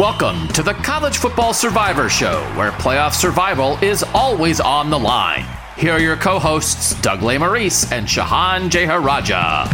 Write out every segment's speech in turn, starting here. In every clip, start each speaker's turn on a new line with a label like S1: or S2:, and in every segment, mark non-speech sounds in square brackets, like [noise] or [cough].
S1: Welcome to the College Football Survivor Show, where playoff survival is always on the line. Here are your co hosts, Doug Lesmerises and Shahan Jeyarajah.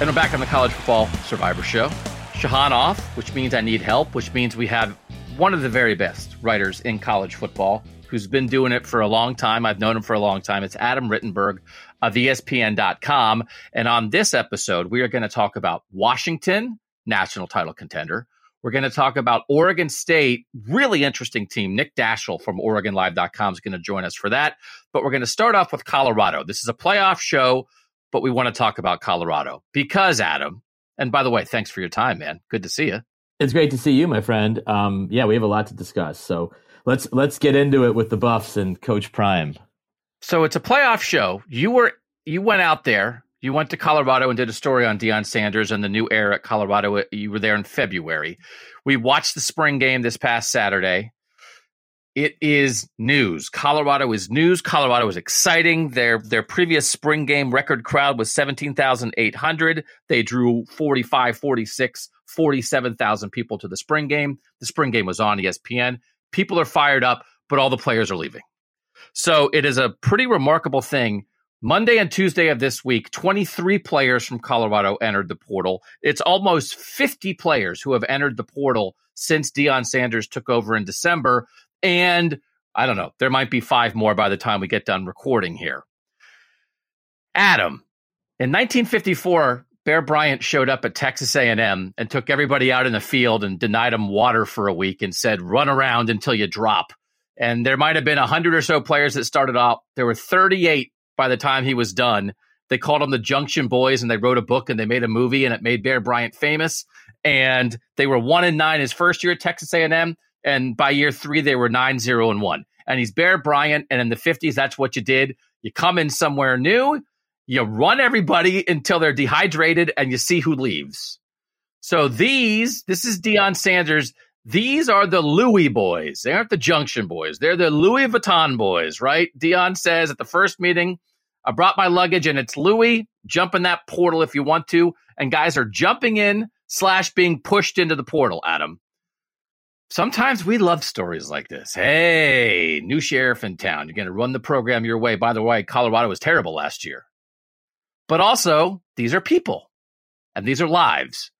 S1: And we're back on the College Football Survivor Show. Shahan off, which means I need help, which means we have one of the very best writers in college football who's been doing it for a long time. I've known him for a long time. It's Adam Rittenberg of ESPN.com. And on this episode, we are going to talk about Washington, national title contender. We're going to talk about Oregon State, really interesting team. Nick Daschel from OregonLive.com is going to join us for that. But we're going to start off with Colorado. This is a playoff show, but we want to talk about Colorado because, Adam, and by the way, thanks for your time, man. Good to see you.
S2: It's great to see you, my friend. Um, yeah, we have a lot to discuss. So let's let's get into it with the Buffs and Coach Prime.
S1: So it's a playoff show. You were you went out there you went to Colorado and did a story on Deion Sanders and the new era at Colorado. You were there in February. We watched the spring game this past Saturday. It is news. Colorado is news. Colorado is exciting. Their their previous spring game record crowd was 17,800. They drew 45, 46, 47,000 people to the spring game. The spring game was on ESPN. People are fired up, but all the players are leaving. So it is a pretty remarkable thing Monday and Tuesday of this week, 23 players from Colorado entered the portal. It's almost 50 players who have entered the portal since Deion Sanders took over in December. And I don't know, there might be five more by the time we get done recording here. Adam, in 1954, Bear Bryant showed up at Texas A&M and took everybody out in the field and denied them water for a week and said, "Run around until you drop." And there might have been 100 or so players that started off. There were 38 by the time he was done. They called them the Junction Boys and they wrote a book and they made a movie and it made Bear Bryant famous. And they were one and nine his first year at Texas A&M. And by year three, they were nine, zero, and one. And he's Bear Bryant. And in the 50s, that's what you did. You come in somewhere new, you run everybody until they're dehydrated, and you see who leaves. So these, this is Deion Sanders. These are the Louis boys. They aren't the Junction boys. They're the Louis Vuitton boys, right? Deion says at the first meeting, I brought my luggage and it's Louis. Jump in that portal if you want to. And guys are jumping in slash being pushed into the portal, Adam. Sometimes we love stories like this. Hey, new sheriff in town. You're going to run the program your way. By the way, Colorado was terrible last year. But also, these are people and these are lives.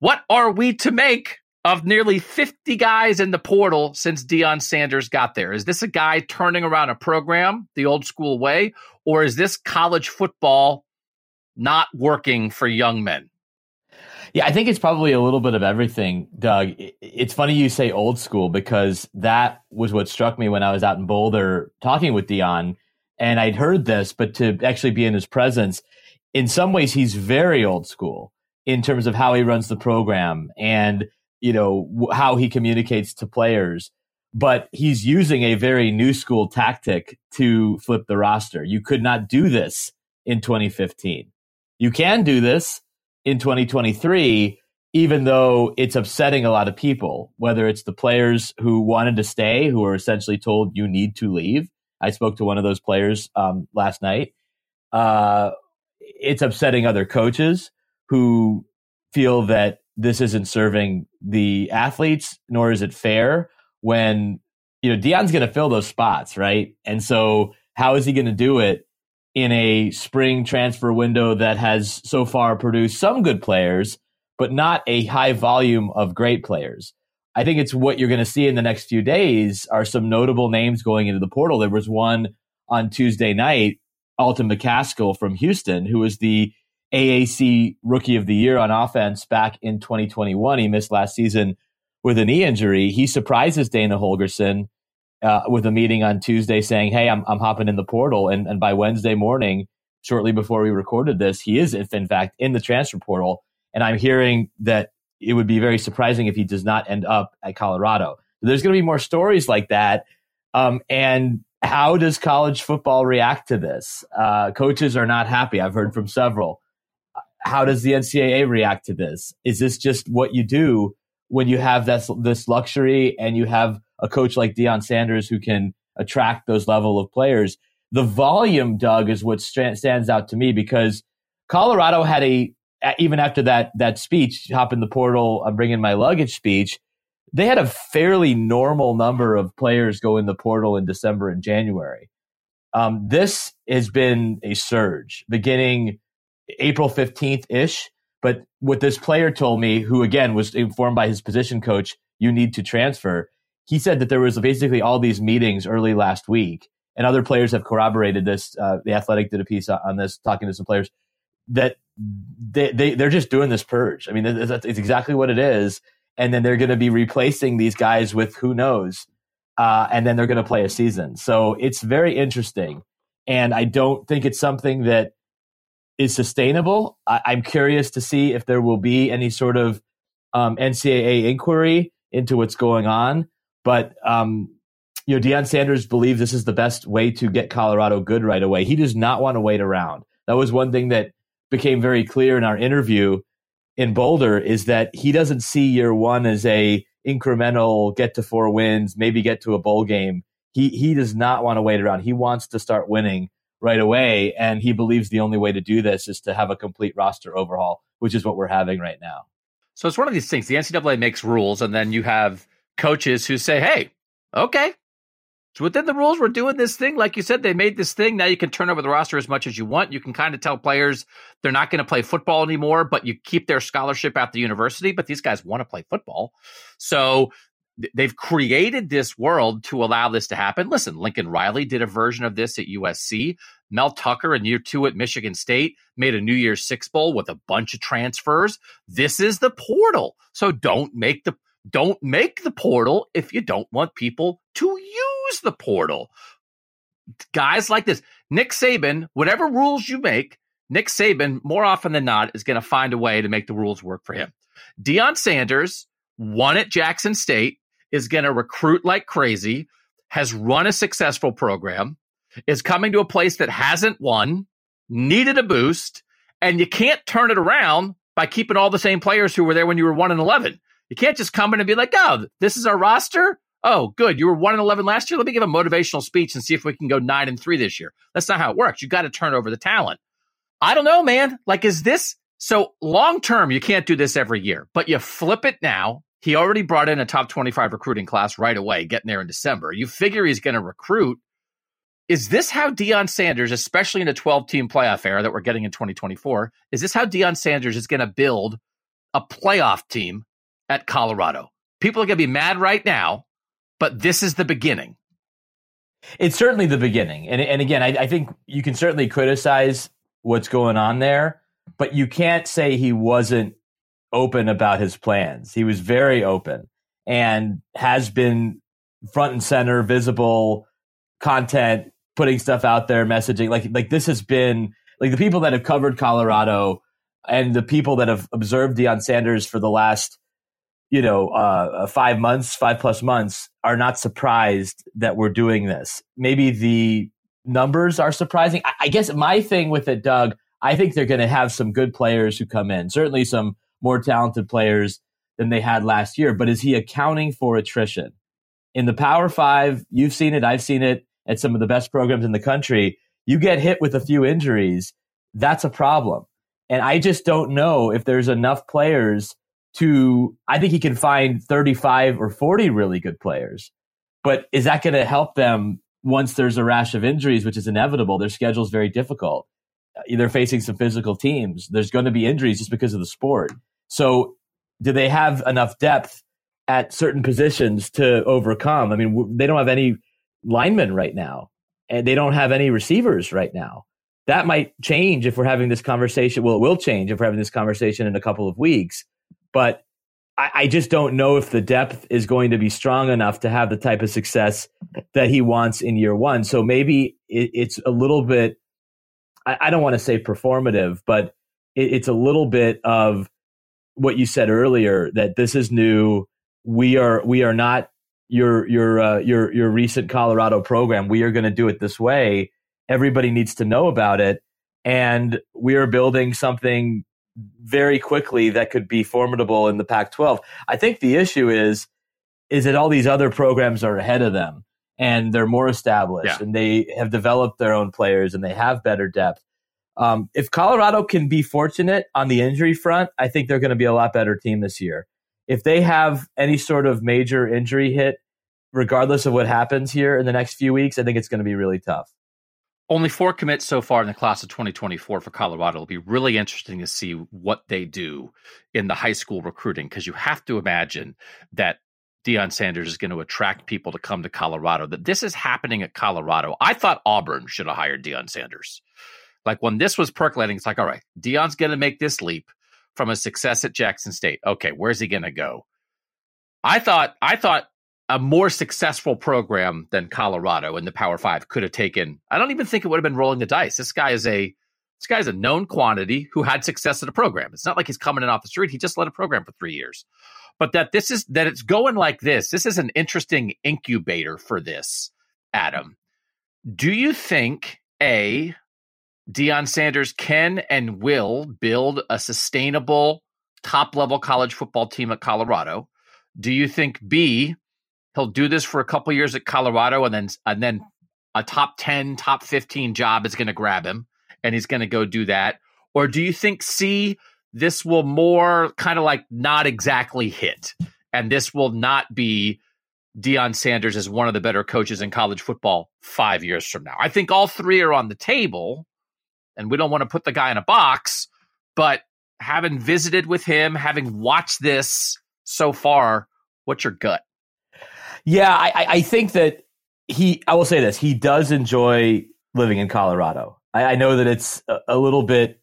S1: What are we to make of nearly 50 guys in the portal since Deion Sanders got there. Is this a guy turning around a program the old school way, or is this college football not working for young men?
S2: Yeah, I think it's probably a little bit of everything, Doug. It's funny you say old school because that was what struck me when I was out in Boulder talking with Deion. And I'd heard this, but to actually be in his presence, in some ways, he's very old school in terms of how he runs the program. And you know, how he communicates to players. But he's using a very new school tactic to flip the roster. You could not do this in 2015. You can do this in 2023, even though it's upsetting a lot of people, whether it's the players who wanted to stay, who are essentially told you need to leave. I spoke to one of those players um, last night. Uh, it's upsetting other coaches who feel that this isn't serving the athletes, nor is it fair when, you know, Deion's going to fill those spots, right? And so how is he going to do it in a spring transfer window that has so far produced some good players, but not a high volume of great players. I think it's what you're going to see in the next few days are some notable names going into the portal. There was one on Tuesday night, Alton McCaskill from Houston, who was the AAC Rookie of the Year on offense back in 2021. He missed last season with a knee injury. He surprises Dana Holgorsen uh, with a meeting on Tuesday saying, Hey, I'm, I'm hopping in the portal. And, and by Wednesday morning, shortly before we recorded this, he is, in fact, in the transfer portal. And I'm hearing that it would be very surprising if he does not end up at Colorado. There's going to be more stories like that. Um, and how does college football react to this? Uh, coaches are not happy. I've heard from several. How does the NCAA react to this? Is this just what you do when you have this, this luxury and you have a coach like Deion Sanders who can attract those level of players? The volume, Doug, is what stands out to me because Colorado had a even after that that speech, hop in the portal, I'm bringing my luggage speech. They had a fairly normal number of players go in the portal in December and January. Um, this has been a surge beginning April 15th ish. But what this player told me, who again was informed by his position coach, you need to transfer. He said that there was basically all these meetings early last week, and other players have corroborated this. Uh, the Athletic did a piece on this, talking to some players that they, they they're just doing this purge. I mean, it's, it's exactly what it is, and then they're going to be replacing these guys with who knows, uh, and then they're going to play a season. So it's very interesting, and I don't think it's something that is sustainable. I, am curious to see if there will be any sort of um, NCAA inquiry into what's going on, but. Um, you know, Deion Sanders believes this is the best way to get Colorado good right away. He does not want to wait around. That was one thing that became very clear in our interview in Boulder is that he doesn't see year one as a incremental get to four wins, maybe get to a bowl game. He he does not want to wait around. He wants to start winning right away, and he believes the only way to do this is to have a complete roster overhaul, which is what we're having right now.
S1: So it's one of these things. The NCAA makes rules, and then you have coaches who say, "Hey, okay, so within the rules, we're doing this thing. Like you said, they made this thing. Now you can turn over the roster as much as you want. You can kind of tell players they're not going to play football anymore, but you keep their scholarship at the university. But these guys want to play football. So they've created this world to allow this to happen. Listen, Lincoln Riley did a version of this at USC. Mel Tucker in year two at Michigan State made a New Year's Six Bowl with a bunch of transfers. This is the portal. So don't make the don't make the portal if you don't want people to use the portal. Guys like this, Nick Saban, whatever rules you make, Nick Saban, more often than not, is going to find a way to make the rules work for him. Deion Sanders won at Jackson State, is going to recruit like crazy, has run a successful program, is coming to a place that hasn't won, needed a boost, and you can't turn it around by keeping all the same players who were there when you were 1 and 11. You can't just come in and be like, oh, this is our roster. Oh, good. You were 1 and 11 last year. Let me give a motivational speech and see if we can go 9 and 3 this year. That's not how it works. You got to turn over the talent. I don't know, man. Like, is this so long term? You can't do this every year, but you flip it now. He already brought in a top 25 recruiting class right away, getting there in December. You figure he's going to recruit. Is this how Deion Sanders, especially in a 12 team playoff era that we're getting in 2024, is this how Deion Sanders is going to build a playoff team at Colorado. People are going to be mad right now, but this is the beginning.
S2: It's certainly the beginning. And, and again, I, I think you can certainly criticize what's going on there, but you can't say he wasn't open about his plans. He was very open and has been front and center, visible content, putting stuff out there, messaging. Like like this has been like the people that have covered Colorado and the people that have observed Deion Sanders for the last you know, uh, five months, five plus months, are not surprised that we're doing this. Maybe the numbers are surprising. I, I guess my thing with it, Doug, I think they're going to have some good players who come in. Certainly some more talented players than they had last year. But is he accounting for attrition? In the Power Five, you've seen it, I've seen it at some of the best programs in the country. You get hit with a few injuries, that's a problem. And I just don't know if there's enough players to I think he can find 35 or 40 really good players. But is that going to help them once there's a rash of injuries, which is inevitable? Their schedule is very difficult. They're facing some physical teams. There's going to be injuries just because of the sport. So, do they have enough depth at certain positions to overcome? I mean, they don't have any linemen right now, and they don't have any receivers right now. That might change if we're having this conversation. Well, it will change if we're having this conversation in a couple of weeks. But I, I just don't know if the depth is going to be strong enough to have the type of success that he wants in year one. So maybe it, it's a little bit, I, I don't want to say performative, but it, it's a little bit of what you said earlier that this is new. We are we are not your your uh, your your recent Colorado program. We are going to do it this way. Everybody needs to know about it, and we are building something very quickly that could be formidable in the Pac-12. I think the issue is is that all these other programs are ahead of them and they're more established yeah. and they have developed their own players and they have better depth. Um, if Colorado can be fortunate on the injury front, I think they're going to be a lot better team this year. If they have any sort of major injury hit, regardless of what happens here in the next few weeks, I think it's going to be really tough.
S1: Only four commits so far in the class of 2024 for Colorado. It'll be really interesting to see what they do in the high school recruiting because you have to imagine that Deion Sanders is going to attract people to come to Colorado. That this is happening at Colorado. I thought Auburn should have hired Deion Sanders. Like when this was percolating, it's like, all right, Deion's going to make this leap from a success at Jackson State. Okay, where's he going to go? I thought I thought a more successful program than Colorado in the Power Five could have taken. I don't even think it would have been rolling the dice. This guy is a this guy is a known quantity who had success at a program. It's not like he's coming in off the street. He just led a program for three years. But that this is that it's going like this. This is an interesting incubator for this, Adam. Do you think a Deion Sanders can and will build a sustainable top level college football team at Colorado? Do you think B he'll do this for a couple years at Colorado, and then and then a top ten, top fifteen job is going to grab him, and he's going to go do that. Or do you think C this will more kind of like not exactly hit, and this will not be Deion Sanders as one of the better coaches in college football five years from now? I think all three are on the table, and we don't want to put the guy in a box, but having visited with him, having watched this so far, what's your gut?
S2: Yeah, I, I think that he. I will say this: he does enjoy living in Colorado. I, I know that it's a, a, little bit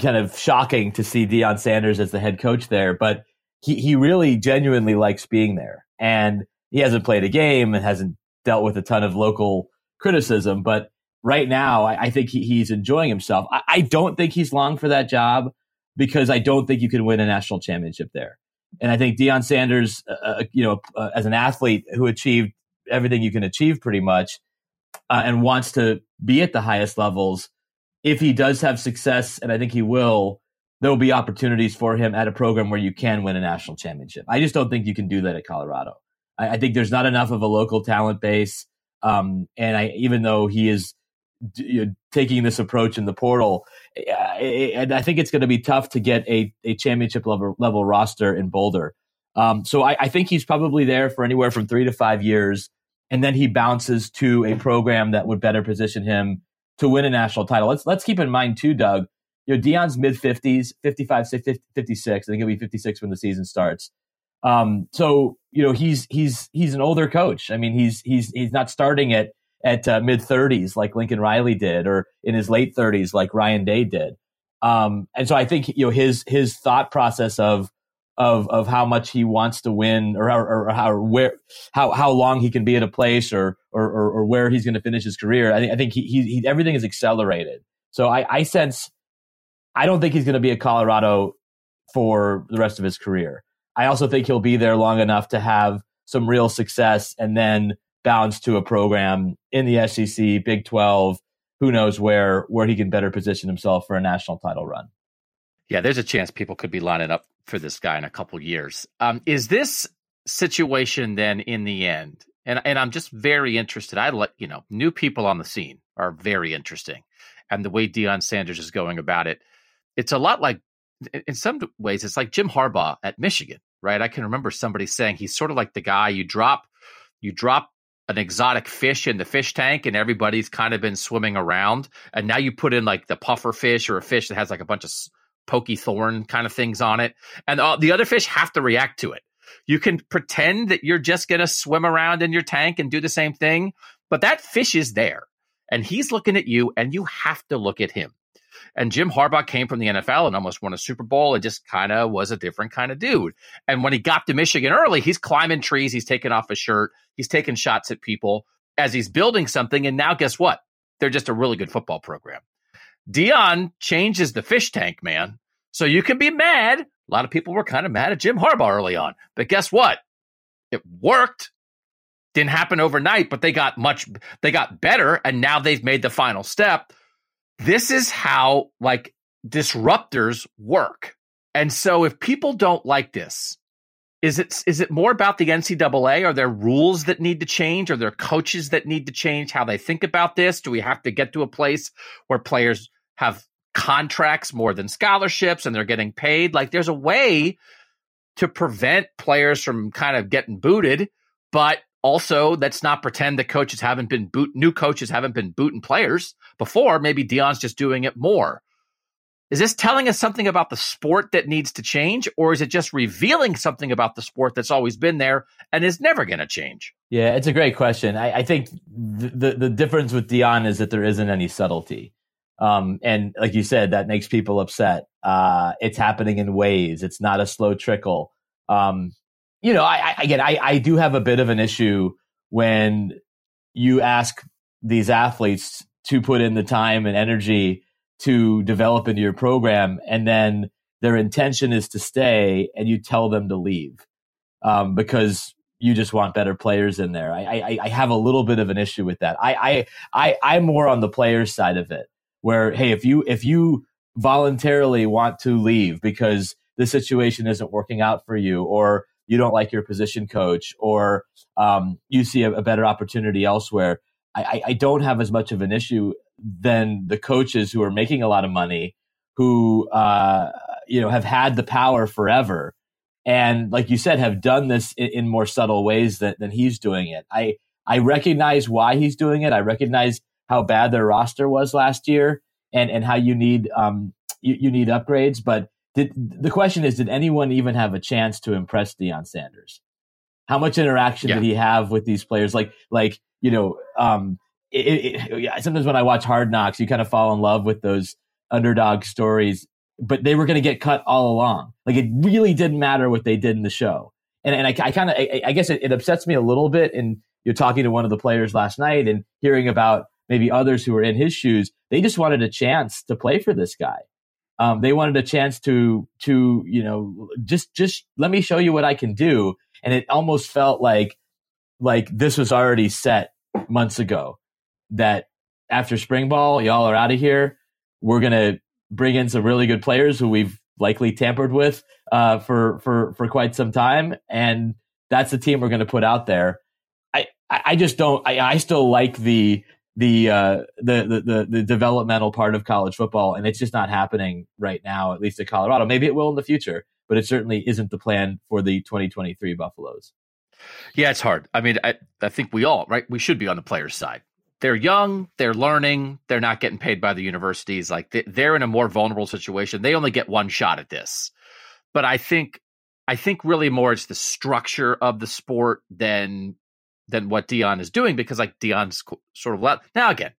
S2: kind of shocking to see Deion Sanders as the head coach there, but he he really genuinely likes being there, and he hasn't played a game and hasn't dealt with a ton of local criticism, but right now, I, I think he, he's enjoying himself. I, I, don't think he's long for that job because I don't think you can win a national championship there. And I think Deion Sanders, uh, uh, you know, uh, as an athlete who achieved everything you can achieve pretty much uh, and wants to be at the highest levels, if he does have success, and I think he will, there will be opportunities for him at a program where you can win a national championship. I just don't think you can do that at Colorado. I, I think there's not enough of a local talent base. Um, and I, even though he is you know, taking this approach in the portal, and I think it's going to be tough to get a, a championship level level roster in Boulder. Um, so I, I, think he's probably there for anywhere from three to five years, and then he bounces to a program that would better position him to win a national title. Let's let's keep in mind too, Doug. You know, Deion's mid fifties, 55, 56. I think he'll be fifty six when the season starts. Um, so you know, he's he's he's an older coach. I mean, he's he's he's not starting at at uh, mid 30s like Lincoln Riley did, or in his late 30s like Ryan Day did. Um, and so I think you know his his thought process of of of how much he wants to win, or how or how where how how long he can be at a place, or or or, or where he's going to finish his career. I think I think he, he, he everything is accelerated. So I, I sense I don't think he's going to be at Colorado for the rest of his career. I also think he'll be there long enough to have some real success and then bounce to a program in the SEC, Big 12, who knows where where he can better position himself for a national title run.
S1: Yeah, there's a chance people could be lining up for this guy in a couple years. Um, is this situation then in the end? And and I'm just very interested. I like you know new people on the scene are very interesting, and the way Deion Sanders is going about it, it's a lot like in some ways it's like Jim Harbaugh at Michigan, right? I can remember somebody saying he's sort of like the guy you drop you drop an exotic fish in the fish tank and everybody's kind of been swimming around and now you put in like the puffer fish or a fish that has like a bunch of pokey thorn kind of things on it. And all, the other fish have to react to it. You can pretend that you're just going to swim around in your tank and do the same thing, but that fish is there and he's looking at you and you have to look at him. And Jim Harbaugh came from the NFL and almost won a Super Bowl and just kind of was a different kind of dude. And when he got to Michigan early, he's climbing trees, he's taking off his shirt, he's taking shots at people as he's building something. And now, guess what? They're just a really good football program. Deion changes the fish tank, man. So you can be mad. A lot of people were kind of mad at Jim Harbaugh early on. But guess what? It worked. Didn't happen overnight, but they got much, they got better. And now they've made the final step this is how like disruptors work. And so if people don't like this, is it is it more about the NCAA? Are there rules that need to change? Are there coaches that need to change how they think about this? Do we have to get to a place where players have contracts more than scholarships and they're getting paid? Like there's a way to prevent players from kind of getting booted, but also, let's not pretend that coaches haven't been boot new coaches haven't been booting players before. Maybe Deion's just doing it more. Is this telling us something about the sport that needs to change, or is it just revealing something about the sport that's always been there and is never going to change?
S2: Yeah, it's a great question. I, I think the, the difference with Deion is that there isn't any subtlety. Um, and like you said, that makes people upset. Uh, it's happening in waves. It's not a slow trickle. Um, you know, I, I again, I, I do have a bit of an issue when you ask these athletes to put in the time and energy to develop into your program, and then their intention is to stay, and you tell them to leave um, because you just want better players in there. I, I, I have a little bit of an issue with that. I, I, I, I'm more on the players side of it, where hey, if you if you voluntarily want to leave because the situation isn't working out for you, or you don't like your position coach or um, you see a, a, better opportunity elsewhere. I, I, don't have as much of an issue than the coaches who are making a lot of money, who uh, you know have had the power forever, and like you said, have done this in, in more subtle ways than, than he's doing it. I I recognize why he's doing it. I recognize how bad their roster was last year, and and how you need um you, you need upgrades, but did the question is, did anyone even have a chance to impress Deion Sanders? How much interaction yeah. did he have with these players? Like, like you know, um, it, it, sometimes when I watch Hard Knocks, you kind of fall in love with those underdog stories, but they were going to get cut all along. Like it really didn't matter what they did in the show. And, and I, I kind of, I, I, guess it, it upsets me a little bit. And you're talking to one of the players last night and hearing about maybe others who were in his shoes. They just wanted a chance to play for this guy. Um, they wanted a chance to to you know just just let me show you what I can do, and it almost felt like like this was already set months ago. That after spring ball, y'all are out of here. We're gonna bring in some really good players who we've likely tampered with uh, for for for quite some time, and that's the team we're to put out there. I I just don't. I, I still like the the, uh, the, the the the developmental part of college football, and it's just not happening right now, at least at Colorado. Maybe it will in the future, but it certainly isn't the plan for the 2023 Buffaloes.
S1: Yeah, it's hard. I mean, I, I think we all right. We should be on the players' side. They're young, they're learning, they're not getting paid by the universities. Like they're in a more vulnerable situation. They only get one shot at this. But I think I think really more it's the structure of the sport than than what Deion is doing because like Deion's sort of let now again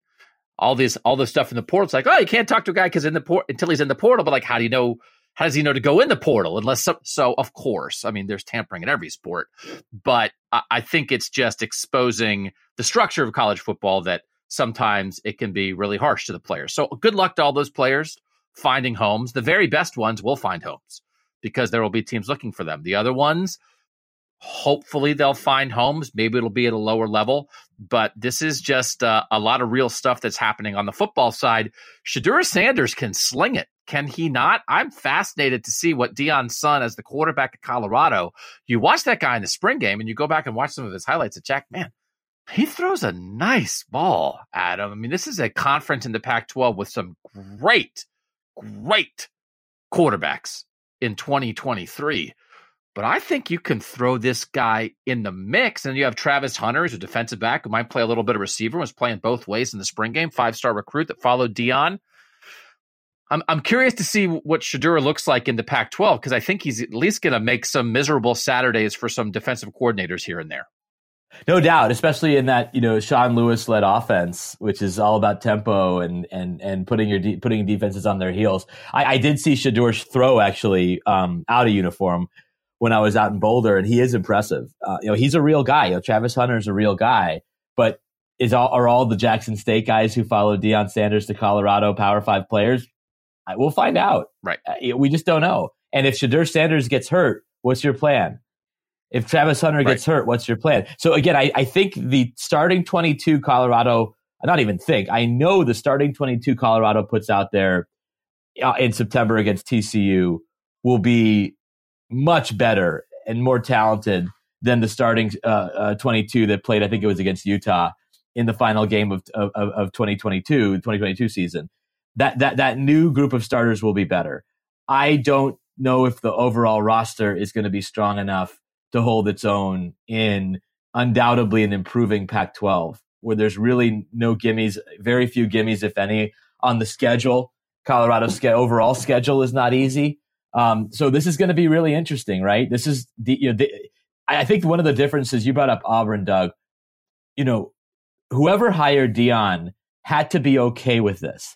S1: all this all this stuff in the portal. It's like oh you can't talk to a guy because in the port until he's in the portal. But like how do you know? How does he know to go in the portal? Unless so, so of course, I mean, there's tampering in every sport, but I, I think it's just exposing the structure of college football that sometimes it can be really harsh to the players. So good luck to all those players finding homes. The very best ones will find homes because there will be teams looking for them. The other ones, Hopefully, they'll find homes. Maybe it'll be at a lower level, but this is just uh, a lot of real stuff that's happening on the football side. Shedeur Sanders can sling it. Can he not? I'm fascinated to see what Deion's son, as the quarterback of Colorado, you watch that guy in the spring game and you go back and watch some of his highlights at Jack, man, he throws a nice ball, Adam. I mean, this is a conference in the Pac 12 with some great, great quarterbacks in 2023. But I think you can throw this guy in the mix. And you have Travis Hunter, who's a defensive back who might play a little bit of receiver, was playing both ways in the spring game, five star recruit that followed Deion. I'm I'm curious to see what Shedeur looks like in the Pac-12 because I think he's at least going to make some miserable Saturdays for some defensive coordinators here and there.
S2: No doubt, especially in that you know Sean Lewis led offense, which is all about tempo and and and putting your de- putting defenses on their heels. I, I did see Shedeur's throw actually um, out of uniform when I was out in Boulder, and he is impressive. Uh, you know, he's a real guy. You know, Travis Hunter is a real guy, but is all are all the Jackson State guys who followed Deion Sanders to Colorado Power Five players? I, we'll find out.
S1: Right.
S2: Uh, we just don't know. And if Shedeur Sanders gets hurt, what's your plan? If Travis Hunter gets right. hurt, what's your plan? So again, I, I think the starting 22 Colorado, I not even think, I know the starting 22 Colorado puts out there uh, in September against TCU will be much better and more talented than the starting uh, uh, 22 that played, I think it was against Utah in the final game of, of, of 2022, 2022 season. That, that, that new group of starters will be better. I don't know if the overall roster is going to be strong enough to hold its own in undoubtedly an improving Pac 12, where there's really no gimmies, very few gimmies, if any, on the schedule. Colorado's overall schedule is not easy. Um, so this is going to be really interesting, right? This is the, you know, the, I think one of the differences you brought up Auburn, Doug, you know, whoever hired Deion had to be okay with this.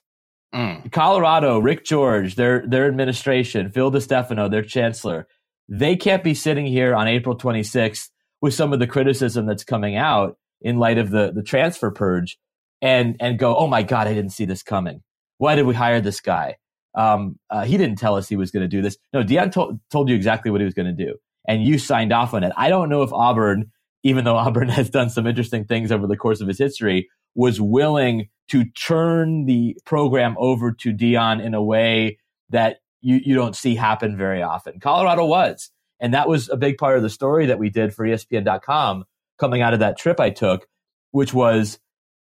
S2: Mm. Colorado, Rick George, their their administration, Phil DiStefano, their chancellor, they can't be sitting here on April 26th with some of the criticism that's coming out in light of the, the transfer purge and, and go, oh my God, I didn't see this coming. Why did we hire this guy? Um, uh, he didn't tell us he was going to do this. No, Deion told, told you exactly what he was going to do. And you signed off on it. I don't know if Auburn, even though [laughs] Auburn has done some interesting things over the course of its history, was willing to turn the program over to Deion in a way that you, you don't see happen very often. Colorado was. And that was a big part of the story that we did for ESPN.com coming out of that trip I took, which was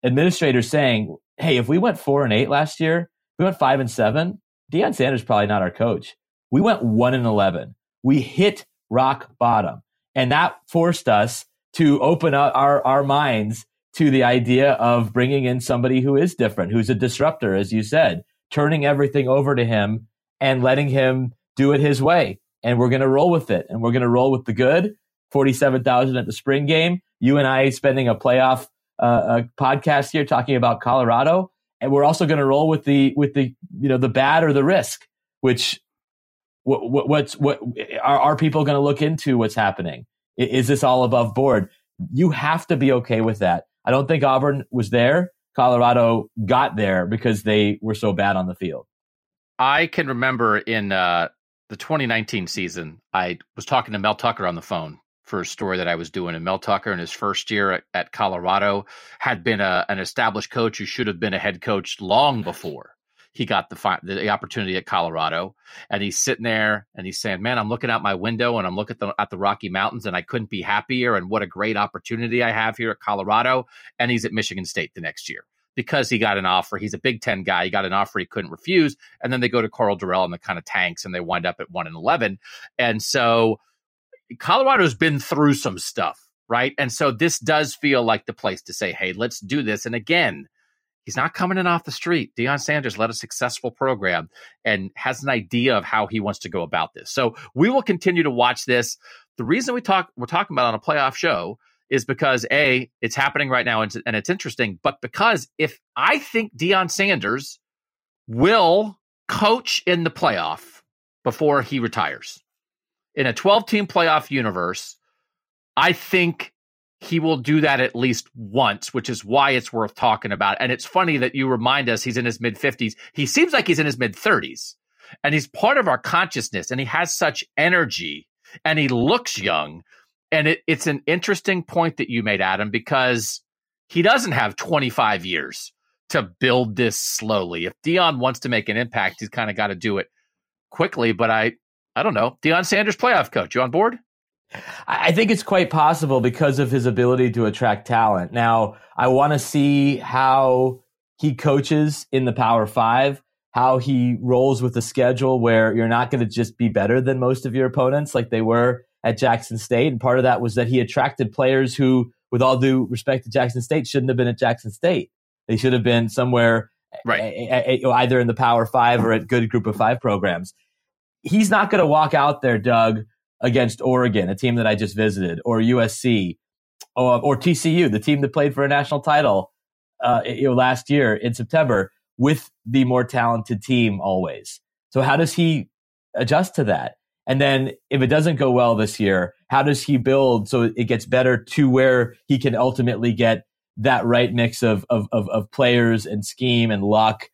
S2: administrators saying, Hey, if we went four and eight last year, we went five and seven, Deion Sanders probably not our coach. We went one and 11. We hit rock bottom. And that forced us to open up our, our minds to the idea of bringing in somebody who is different, who's a disruptor, as you said, turning everything over to him and letting him do it his way. And we're going to roll with it. And we're going to roll with the good. 47,000 at the spring game. You and I spending a playoff uh, a podcast here talking about Colorado. And we're also going to roll with the, with the, you know, the bad or the risk, which what, what what's, what are, are people going to look into what's happening? Is this all above board? You have to be okay with that. I don't think Auburn was there. Colorado got there because they were so bad on the field.
S1: I can remember in uh, the 2019 season, I was talking to Mel Tucker on the phone for a story that I was doing. And Mel Tucker, in his first year at, at Colorado, had been a, an established coach who should have been a head coach long before he got the, the opportunity at Colorado. And he's sitting there and he's saying, "Man, I'm looking out my window and I'm looking at the, at the Rocky Mountains, and I couldn't be happier. And what a great opportunity I have here at Colorado." And he's at Michigan State the next year because he got an offer. He's a Big Ten guy. He got an offer he couldn't refuse. And then they go to Karl Dorrell and the kind of tanks and they wind up at one and eleven. And so Colorado's been through some stuff, right? And so this does feel like the place to say, hey, let's do this. And again, he's not coming in off the street. Deion Sanders led a successful program and has an idea of how he wants to go about this. So we will continue to watch this. The reason we talk we're talking about on a playoff show is because a it's happening right now and, and it's interesting, but because if I think Deion Sanders will coach in the playoff before he retires in a 12 team playoff universe, I think he will do that at least once, which is why it's worth talking about. And it's funny that you remind us he's in his mid 50s. He seems like he's in his mid 30s and he's part of our consciousness and he has such energy and he looks young and it, it's an interesting point that you made, Adam, because he doesn't have 25 years to build this slowly. If Deion wants to make an impact, he's kind of got to do it quickly. But I, I don't know. Deion Sanders, playoff coach, you on board?
S2: I think it's quite possible because of his ability to attract talent. Now, I want to see how he coaches in the Power Five, how he rolls with a schedule where you're not going to just be better than most of your opponents like they were at Jackson State. And part of that was that he attracted players who, with all due respect to Jackson State, shouldn't have been at Jackson State. They should have been somewhere
S1: right?
S2: A, a, a, either in the Power Five or at good Group of Five programs. He's not going to walk out there, Doug, against Oregon, a team that I just visited, or USC, or, or TCU, the team that played for a national title uh, you know, last year in September, with the more talented team always. So how does he adjust to that? And then if it doesn't go well this year, how does he build so it gets better to where he can ultimately get that right mix of, of, of, of players and scheme and luck,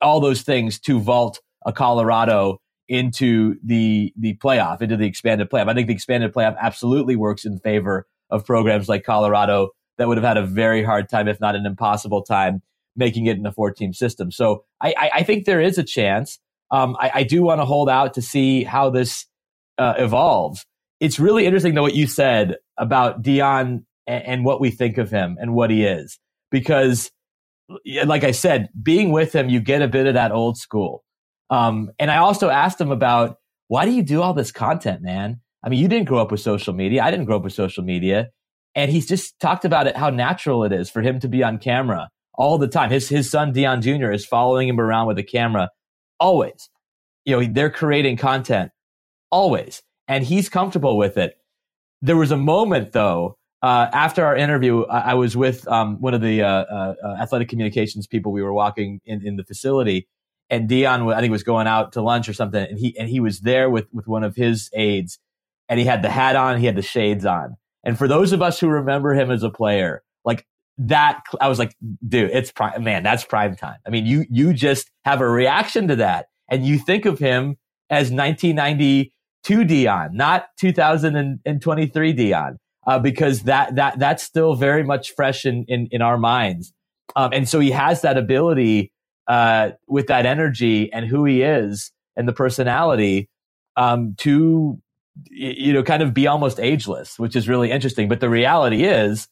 S2: all those things to vault a Colorado into the, the playoff, into the expanded playoff. I think the expanded playoff absolutely works in favor of programs like Colorado that would have had a very hard time, if not an impossible time, making it in a four team system. So I, I, think there is a chance. Um, I, I, do want to hold out to see how this uh, evolves. It's really interesting, though, what you said about Deion and, and what we think of him and what he is, because, like I said, being with him, you get a bit of that old school. Um, and I also asked him about why do you do all this content, man? I mean, you didn't grow up with social media. I didn't grow up with social media. And he's just talked about it, how natural it is for him to be on camera all the time. His his son Deion Jr. is following him around with a camera always. You know, they're creating content always, and he's comfortable with it. There was a moment though uh, after our interview, I, I was with um, one of the uh, uh, uh athletic communications people. We were walking in, in the facility, and Deion, I think, was going out to lunch or something, and he and he was there with with one of his aides, and he had the hat on, he had the shades on, and for those of us who remember him as a player, like that I was like, dude, it's prime, man, that's prime time. I mean, you, you just have a reaction to that and you think of him as 1992 Deion, not 2023 Deion, uh, because that, that, that's still very much fresh in, in, in our minds. Um, and so he has that ability, uh, with that energy and who he is and the personality, um, to, you know, kind of be almost ageless, which is really interesting. But the reality is,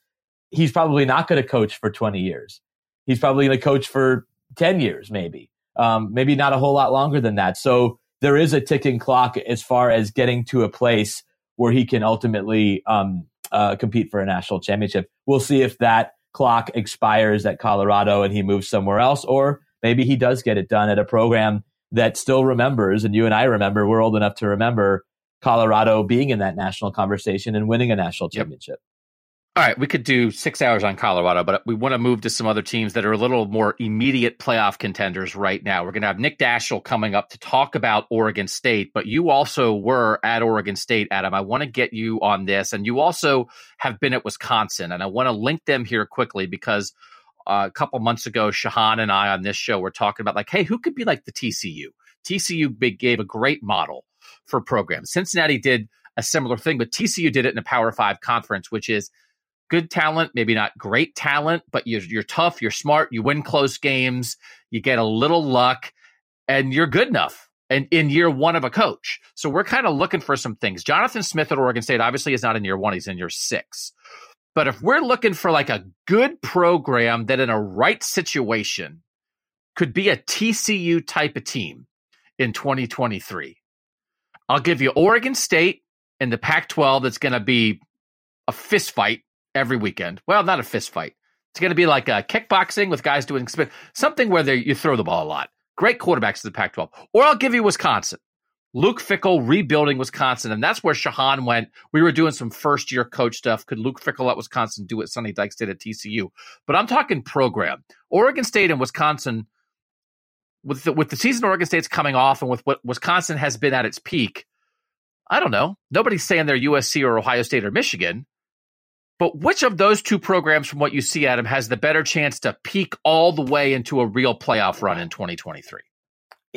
S2: he's probably not going to coach for 20 years. He's probably going to coach for 10 years, maybe, um, maybe not a whole lot longer than that. So there is a ticking clock as far as getting to a place where he can ultimately um, uh, compete for a national championship. We'll see if that clock expires at Colorado and he moves somewhere else, or maybe he does get it done at a program that still remembers, and you and I remember, we're old enough to remember Colorado being in that national conversation and winning a national championship. Yep.
S1: All right, we could do six hours on Colorado, but we want to move to some other teams that are a little more immediate playoff contenders right now. We're going to have Nick Daschel coming up to talk about Oregon State, but you also were at Oregon State, Adam. I want to get you on this, and you also have been at Wisconsin, and I want to link them here quickly because a couple months ago, Shahan and I on this show were talking about like, hey, who could be like the TCU? TCU gave a great model for programs. Cincinnati did a similar thing, but TCU did it in a Power Five conference, which is good talent, maybe not great talent, but you're, you're tough, you're smart, you win close games, you get a little luck, and you're good enough. And in year one of a coach. So we're kind of looking for some things. Jonathan Smith at Oregon State obviously is not in year one, he's in year six. But if we're looking for like a good program that in a right situation could be a TCU type of team in 2023, I'll give you Oregon State in the Pac 12 that's going to be a fist fight every weekend. Well, not a fist fight. It's going to be like a kickboxing with guys doing something where you throw the ball a lot. Great quarterbacks in the Pac 12. Or I'll give you Wisconsin. Luke Fickell rebuilding Wisconsin. And that's where Shahan went. We were doing some first year coach stuff. Could Luke Fickell at Wisconsin do what Sonny Dykes did at TCU? But I'm talking program. Oregon State and Wisconsin, with the, with the season Oregon State's coming off and with what Wisconsin has been at its peak, I don't know. Nobody's saying they're USC or Ohio State or Michigan. But which of those two programs, from what you see, Adam, has the better chance to peak all the way into a real playoff run in 2023?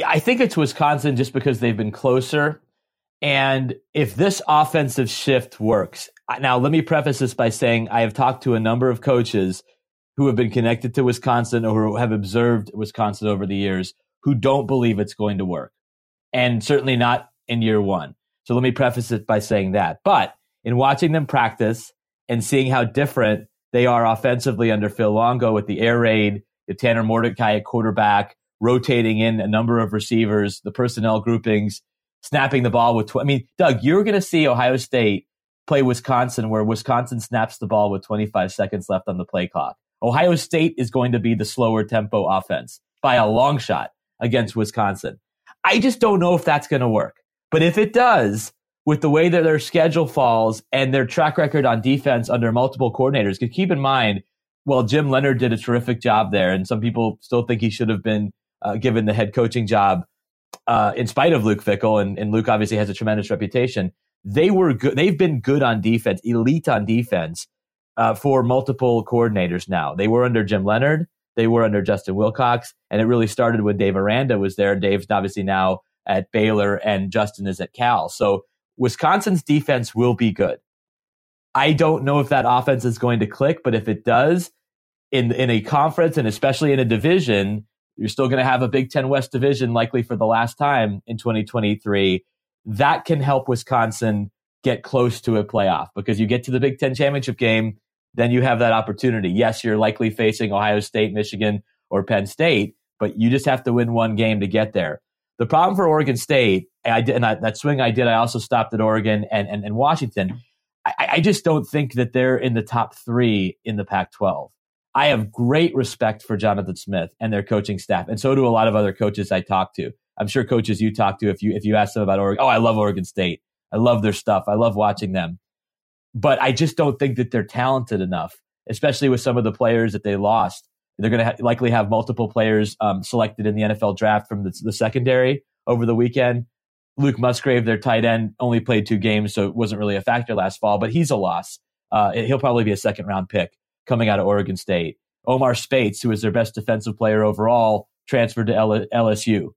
S2: I think it's Wisconsin just because they've been closer. And if this offensive shift works, now let me preface this by saying I have talked to a number of coaches who have been connected to Wisconsin or who have observed Wisconsin over the years who don't believe it's going to work. And certainly not in year one. So let me preface it by saying that. But in watching them practice, and seeing how different they are offensively under Phil Longo with the air raid, the Tanner Mordecai at quarterback, rotating in a number of receivers, the personnel groupings, snapping the ball with. Tw- I mean, Doug, you're going to see Ohio State play Wisconsin, where Wisconsin snaps the ball with 25 seconds left on the play clock. Ohio State is going to be the slower tempo offense. by a long shot against Wisconsin. I just don't know if that's going to work. But if it does, with the way that their schedule falls and their track record on defense under multiple coordinators, because keep in mind, well, Jim Leonard did a terrific job there, and some people still think he should have been uh, given the head coaching job uh, in spite of Luke Fickell, and, and Luke obviously has a tremendous reputation. They were good. They've been good on defense, elite on defense uh, for multiple coordinators now. They were under Jim Leonhard, They were under Justin Wilcox, and it really started when Dave Aranda was there. Dave's obviously now at Baylor, and Justin is at Cal. So Wisconsin's defense will be good. I don't know if that offense is going to click, but if it does, in in a conference and especially in a division, you're still going to have a Big Ten West division likely for the last time in 2023. That can help Wisconsin get close to a playoff because you get to the Big Ten championship game, then you have that opportunity. Yes, you're likely facing Ohio State, Michigan, or Penn State, but you just have to win one game to get there. The problem for Oregon State, I did, and I, that swing I did, I also stopped at Oregon and, and, and Washington. I, I just don't think that they're in the top three in the Pac 12. I have great respect for Jonathan Smith and their coaching staff, and so do a lot of other coaches I talk to. I'm sure coaches you talk to, if you if you ask them about Oregon, oh, I love Oregon State. I love their stuff. I love watching them. But I just don't think that they're talented enough, especially with some of the players that they lost. They're going to ha- likely have multiple players um, selected in the NFL draft from the, the secondary over the weekend. Luke Musgrave, their tight end, only played two games, so it wasn't really a factor last fall, but he's a loss. Uh, he'll probably be a second round pick coming out of Oregon State. Omar Speights, who is their best defensive player overall, transferred to L- LSU.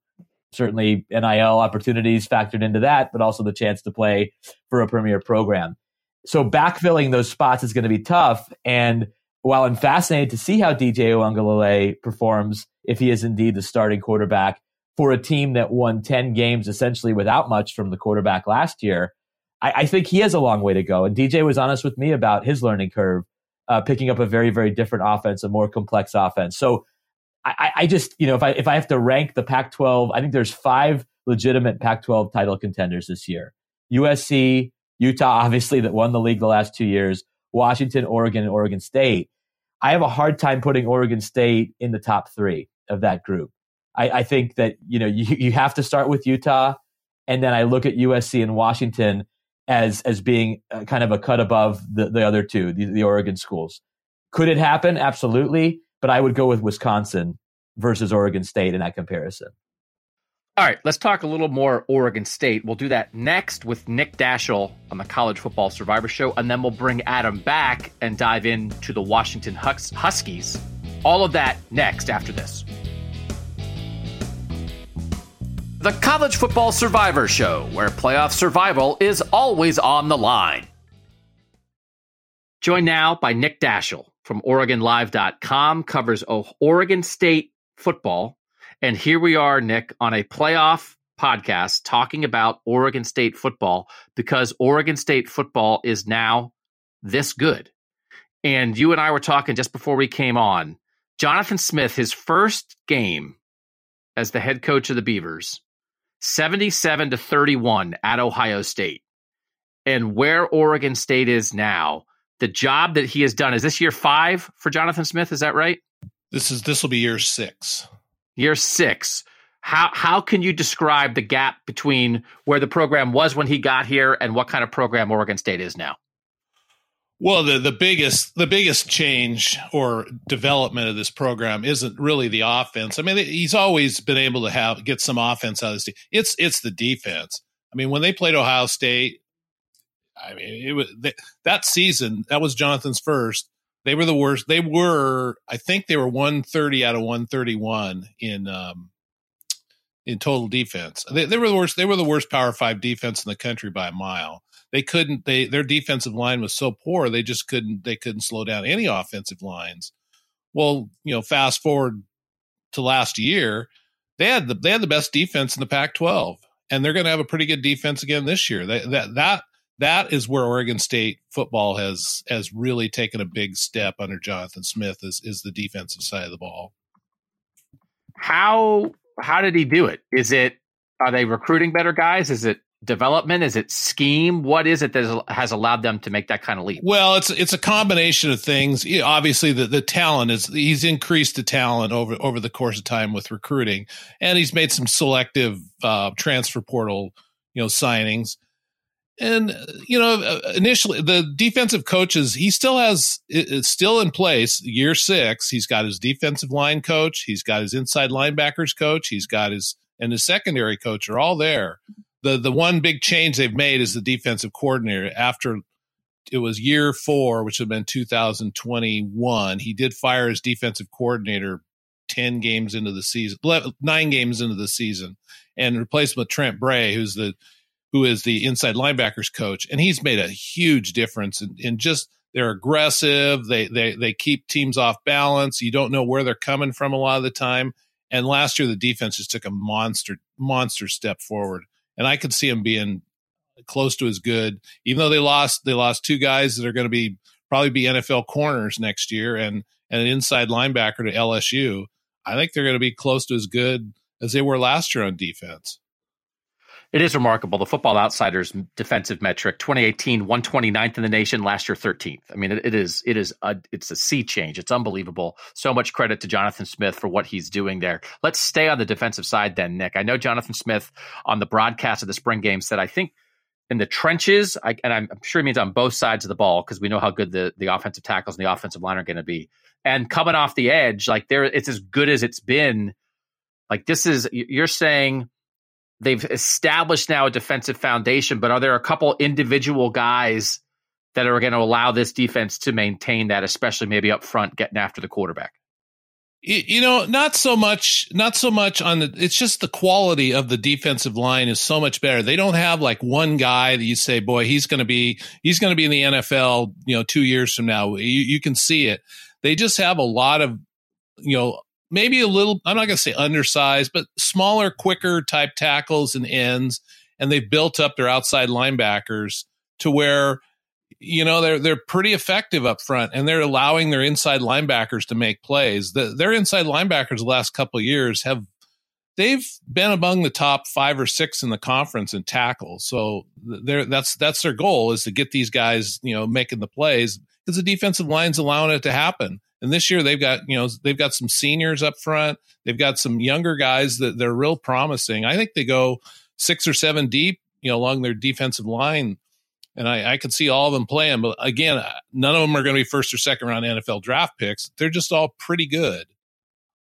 S2: Certainly, NIL opportunities factored into that, but also the chance to play for a premier program. So, backfilling those spots is going to be tough. And while I'm fascinated to see how DJ Uiagalelei performs, if he is indeed the starting quarterback for a team that won 10 games essentially without much from the quarterback last year, I, I think he has a long way to go. And DJ was honest with me about his learning curve uh, picking up a very, very different offense, a more complex offense. So I, I just, you know, if I if I have to rank the Pac-12, I think there's five legitimate Pac-12 title contenders this year: USC, Utah, obviously that won the league the last two years, Washington, Oregon, and Oregon State. I have a hard time putting Oregon State in the top three of that group. I, I think that you know [laughs] you, you have to start with Utah, and then I look at USC and Washington as as being uh, kind of a cut above the, the other two, the, the Oregon schools. Could it happen? Absolutely, but I would go with Wisconsin versus Oregon State in that comparison.
S1: All right, let's talk a little more Oregon State. We'll do that next with Nick Daschel on the College Football Survivor Show, and then we'll bring Adam back and dive into the Washington Hus- Huskies. All of that next after this. The College Football Survivor Show, where playoff survival is always on the line. Joined now by Nick Daschel from OregonLive.com, covers Oregon State football. And here we are, Nick, on a playoff podcast talking about Oregon State football because Oregon State football is now this good. And you and I were talking just before we came on. Jonathan Smith, his first game as the head coach of the Beavers, 77 to 31 at Ohio State. And where Oregon State is now, the job that he has done is this year 5 for Jonathan Smith, is that right?
S3: This is this will be year 6.
S1: Year 6. How how can you describe the gap between where the program was when he got here and what kind of program Oregon State is now?
S3: Well, the, the biggest the biggest change or development of this program isn't really the offense. I mean, he's always been able to have get some offense out of this team. It's it's the defense. I mean, when they played Ohio State, I mean, it was they, that season. That was Jonathan's first. They were the worst. They were, I think, they were one thirty out of one thirty one in um, in total defense. They, they were the worst. They were the worst Power Five defense in the country by a mile they couldn't they their defensive line was so poor they just couldn't they couldn't slow down any offensive lines well you know fast forward to last year they had the they had the best defense in the pac 12 and they're going to have a pretty good defense again this year they, that that that is where Oregon State football has has really taken a big step under Jonathan Smith is is the defensive side of the ball.
S1: How how did he do it? Is it are they recruiting better guys? Is it development? Is it scheme? What is it that has allowed them to make that kind of leap?
S3: Well, it's it's a combination of things. Obviously, the, the talent is he's increased the talent over over the course of time with recruiting, and he's made some selective uh, transfer portal you know signings. And you know, uh, initially the defensive coaches, he still has it's still in place. Year six, he's got his defensive line coach, he's got his inside linebackers coach, he's got his and his secondary coach are all there the the one big change they've made is the defensive coordinator. After it was year four, which had been 2021, he did fire his defensive coordinator 10 games into the season, nine games into the season, and replaced him with Trent Bray, who's the who is the inside linebackers coach, and he's made a huge difference in, in just they're aggressive. They they they keep teams off balance. You don't know where they're coming from a lot of the time. And last year the defense just took a monster monster step forward and I could see him being close to as good. Even though they lost, they lost two guys that are going to be probably be NFL corners next year, and and an inside linebacker to LSU. I think they're going to be close to as good as they were last year on defense.
S1: It is remarkable. The Football Outsiders defensive metric, 2018, 129th in the nation, last year 13th. I mean, it, it is it is a it's a sea change. It's unbelievable. So much credit to Jonathan Smith for what he's doing there. Let's stay on the defensive side then, Nick. I know Jonathan Smith on the broadcast of the spring game said, I think in the trenches, I, and I'm, sure he means on both sides of the ball because we know how good the the offensive tackles and the offensive line are going to be. And coming off the edge, like there, it's as good as it's been. Like this is you're saying they've established now a defensive foundation, but are there a couple individual guys that are going to allow this defense to maintain that, especially maybe up front, getting after the quarterback?
S3: You know, not so much, not so much on the, it's just the quality of the defensive line is so much better. They don't have like one guy that you say, boy, he's going to be, he's going to be in the NFL, you know, two years from now. You, you can see it. They just have a lot of, you know, maybe a little, I'm not going to say undersized, but smaller, quicker type tackles and ends. And they've built up their outside linebackers to where, you know, they're, they're pretty effective up front and they're allowing their inside linebackers to make plays. The, their inside linebackers the last couple years have, they've been among the top five or six in the conference in tackles. So that's, that's their goal is to get these guys, you know, making the plays because the defensive line's allowing it to happen. And this year they've got, you know, they've got some seniors up front. They've got some younger guys that they're real promising. I think they go six or seven deep, you know, along their defensive line. And I, I could see all of them playing. But again, none of them are going to be first or second round NFL draft picks. They're just all pretty good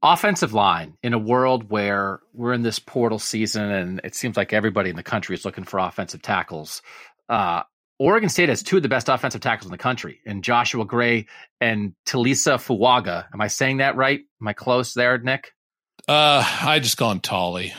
S1: offensive line in a world where we're in this portal season and it seems like everybody in the country is looking for offensive tackles. Uh, Oregon State has two of the best offensive tackles in the country, and Joshua Gray and Taliese Fuaga. Am I saying that right? Am I close there, Nick?
S3: Uh, I just him Tolly.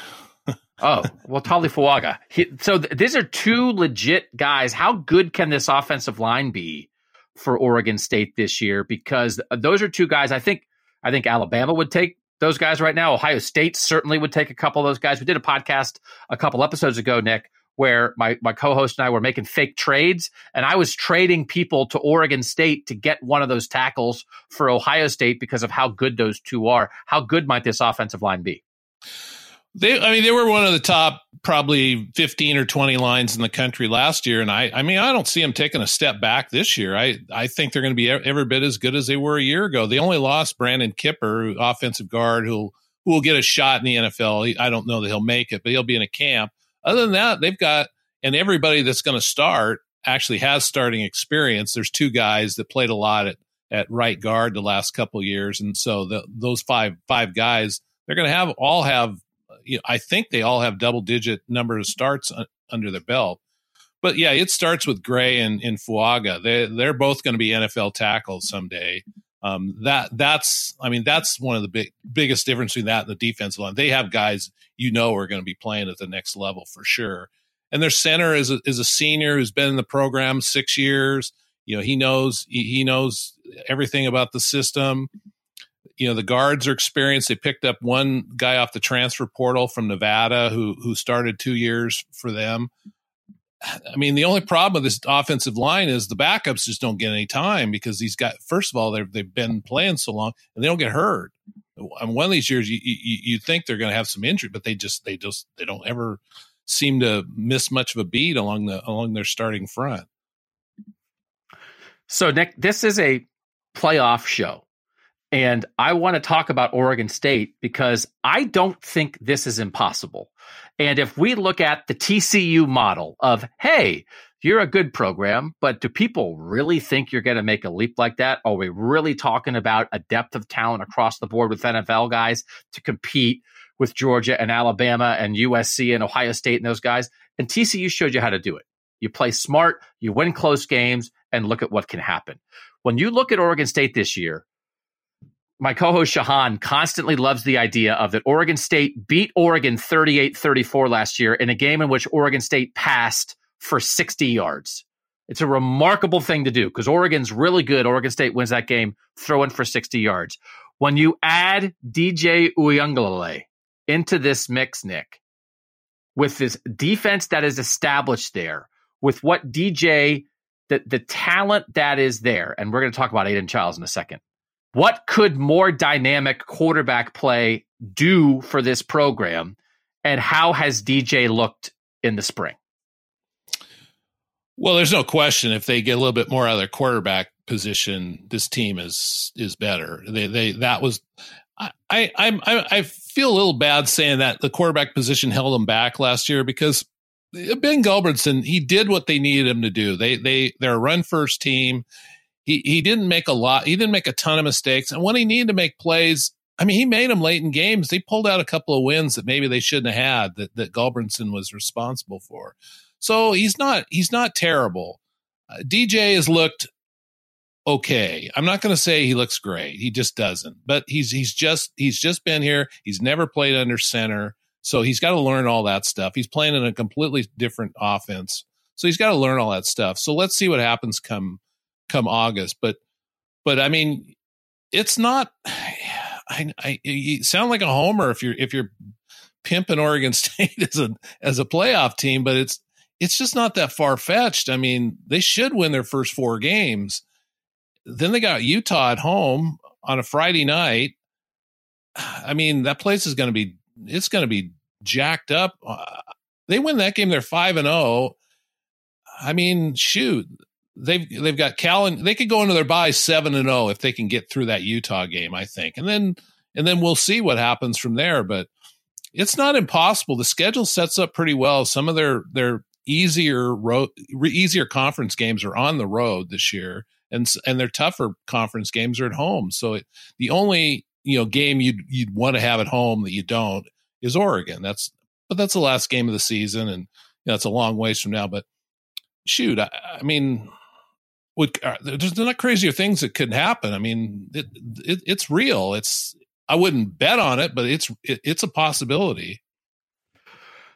S1: oh well, Tali Fuaga. He, so th- these are two legit guys. How good can this offensive line be for Oregon State this year? Because those are two guys. I think I think Alabama would take those guys right now. Ohio State certainly would take a couple of those guys. We did a podcast a couple episodes ago, Nick, where my, my co-host and I were making fake trades and I was trading people to Oregon State to get one of those tackles for Ohio State because of how good those two are. How good might this offensive line be?
S3: They, I mean, they were one of the top probably 15 or 20 lines in the country last year. And I, I mean, I don't see them taking a step back this year. I, I think they're going to be every bit as good as they were a year ago. They only lost Brandon Kipper, offensive guard, who who will get a shot in the NFL. I don't know that he'll make it, but he'll be in a camp. Other than that, they've got, and everybody that's going to start actually has starting experience. There's two guys that played a lot at, at right guard the last couple years. And so the, those five, five guys, they're going to have all have, you know, I think they all have double digit number of starts under their belt. But yeah, it starts with Gray and, and Fuaga. They, they're both going to be NFL tackles someday. Um, that that's I mean that's one of the big biggest difference between that and the defensive line. They have guys you know are going to be playing at the next level for sure. And their center is a, is a senior who's been in the program six years. You know he knows he, he knows everything about the system. You know the guards are experienced. They picked up one guy off the transfer portal from Nevada who who started two years for them. I mean, the only problem with this offensive line is the backups just don't get any time because these guys, first of all, they've they've been playing so long and they don't get hurt. And one of these years, you you, you think they're going to have some injury, but they just they just they don't ever seem to miss much of a beat along the along their starting front.
S1: So Nick, this is a playoff show. And I want to talk about Oregon State because I don't think this is impossible. And if we look at the TCU model of, hey, you're a good program, but do people really think you're going to make a leap like that? Are we really talking about a depth of talent across the board with NFL guys to compete with Georgia and Alabama and USC and Ohio State and those guys? And TCU showed you how to do it. You play smart, you win close games, and look at what can happen. When you look at Oregon State this year, my co-host Shahan constantly loves the idea of that Oregon State beat Oregon 38-34 last year in a game in which Oregon State passed for 60 yards. It's a remarkable thing to do because Oregon's really good. Oregon State wins that game throwing for 60 yards. When you add DJ Uiagalelei into this mix, Nick, with this defense that is established there, with what DJ, the, the talent that is there, and we're going to talk about Aidan Chiles in a second. What could more dynamic quarterback play do for this program? And how has DJ looked in the spring?
S3: Well, there's no question if they get a little bit more out of their quarterback position, this team is is better. They they that was I I I, I feel a little bad saying that the quarterback position held them back last year because Ben Gulbranson he did what they needed him to do. They they they're a run first team. He he didn't make a lot. He didn't make a ton of mistakes, and when he needed to make plays, I mean, he made them late in games. They pulled out a couple of wins that maybe they shouldn't have had that that Gulbranson was responsible for. So he's not he's not terrible. Uh, DJ has looked okay. I'm not going to say he looks great. He just doesn't. But he's he's just he's just been here. He's never played under center. So he's got to learn all that stuff. He's playing in a completely different offense. So he's got to learn all that stuff. So let's see what happens come come August. But but I mean, it's not [sighs] I, I you sound like a homer if you're if you're pimping Oregon [laughs] State as a as a playoff team, but it's it's just not that far fetched. I mean, they should win their first four games. Then they got Utah at home on a Friday night. I mean, that place is going to be it's going to be jacked up. Uh, they win that game, they're five and zero. Oh. I mean, shoot, they've they've got Callan. They could go into their bye seven and zero if they can get through that Utah game. I think, and then and then we'll see what happens from there. But it's not impossible. The schedule sets up pretty well. Some of their their easier road, easier conference games are on the road this year, and and their tougher conference games are at home. So it, the only you know game you'd you'd want to have at home that you don't is Oregon. That's but that's the last game of the season, and you know, it's a long ways from now. But shoot, I, I mean, would uh, there's not crazier things that could happen. I mean, it, it, it's real. It's I wouldn't bet on it, but it's it, it's a possibility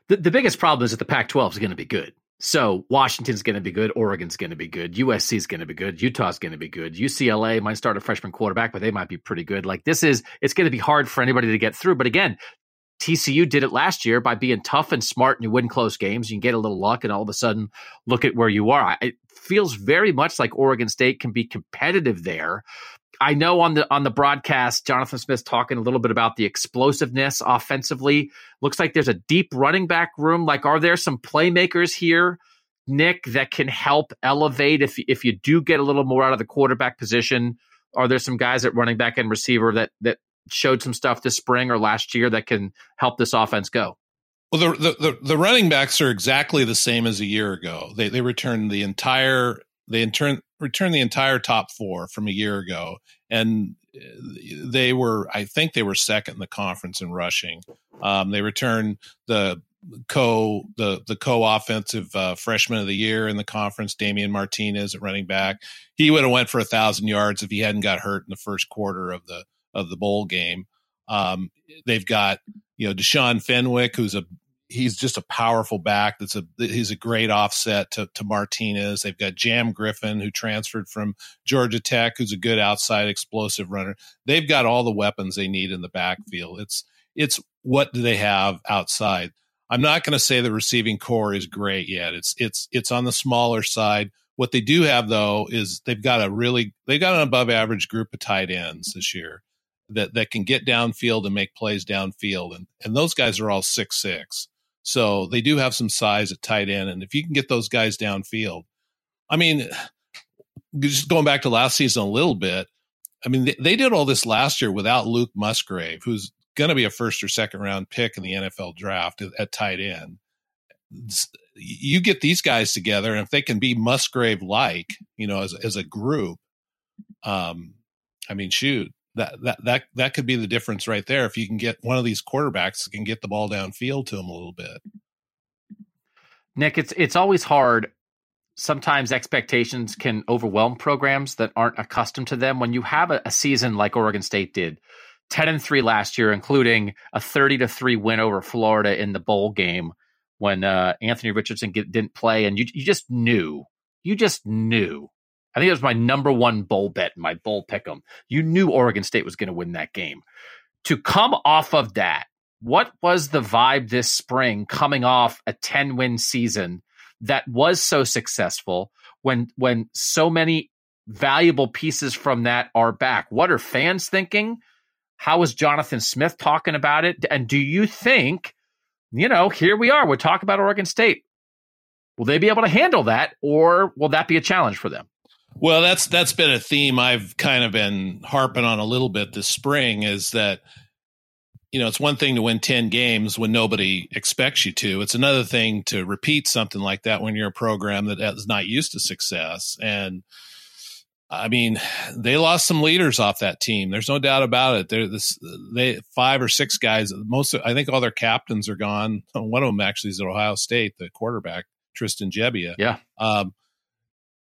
S1: the, the biggest problem is that the Pac 12 is going to be good. So Washington's going to be good, Oregon's going to be good, USC is going to be good, Utah's going to be good, UCLA might start a freshman quarterback, but they might be pretty good. Like this is, it's going to be hard for anybody to get through. But again, TCU did it last year by being tough and smart, and you win close games. You can get a little luck, and all of a sudden, look at where you are. It feels very much like Oregon State can be competitive there. I know on the on the broadcast, Jonathan Smith's talking a little bit about the explosiveness offensively. Looks like there's a deep running back room. Like, are there some playmakers here, Nick, that can help elevate if if you do get a little more out of the quarterback position? Are there some guys at running back and receiver that that showed some stuff this spring or last year that can help this offense go?
S3: Well, the, the, the, running backs are exactly the same as a year ago. They they returned the entire they intern, returned the entire top four from a year ago, and they were, I think, they were second in the conference in rushing. Um, they returned the co the the co offensive uh, freshman of the year in the conference, Damien Martinez at running back. He would have went for a thousand yards if he hadn't got hurt in the first quarter of the of the bowl game. Um, they've got you know Deshaun Fenwick, who's a he's just a powerful back. That's a he's a great offset to, to Martinez. They've got Jam Griffin who transferred from Georgia Tech, who's a good outside explosive runner. They've got all the weapons they need in the backfield. It's it's what do they have outside? I'm not going to say the receiving core is great yet. It's it's it's on the smaller side. What they do have though is they've got a really they've got an above average group of tight ends this year that that can get downfield and make plays downfield and and those guys are all six six So they do have some size at tight end. And if you can get those guys downfield, I mean, [sighs] just going back to last season a little bit, I mean, they, they did all this last year without Luke Musgrave, who's going to be a first or second round pick in the NFL draft at, at tight end. You get these guys together, and if they can be Musgrave like, you know, as, as a group, um, I mean, shoot, that that that that could be the difference right there. If you can get one of these quarterbacks can get the ball downfield to them a little bit.
S1: Nick, it's it's always hard. Sometimes expectations can overwhelm programs that aren't accustomed to them. When you have a, a season like Oregon State did, ten and three last year, including a thirty to three win over Florida in the bowl game when uh, Anthony Richardson get, didn't play, and you you just knew, you just knew I think it was my number one bowl bet my bowl pick'em. You knew Oregon State was going to win that game. To come off of that, what was the vibe this spring coming off a 10 win season that was so successful when when so many valuable pieces from that are back? What are fans thinking? How is Jonathan Smith talking about it? And do you think, you know, here we are, we're talking about Oregon State. Will they be able to handle that or will that be a challenge for them?
S3: Well, that's that's been a theme I've kind of been harping on a little bit this spring is that you know, it's one thing to win 10 games when nobody expects you to. It's another thing to repeat something like that when you're a program that is not used to success. And I mean, they lost some leaders off that team. There's no doubt about it. They're this, they five or six guys. Most, I think, all their captains are gone. [laughs] One of them actually is at Ohio State, the quarterback Tristan Gebbia.
S1: Yeah. Um,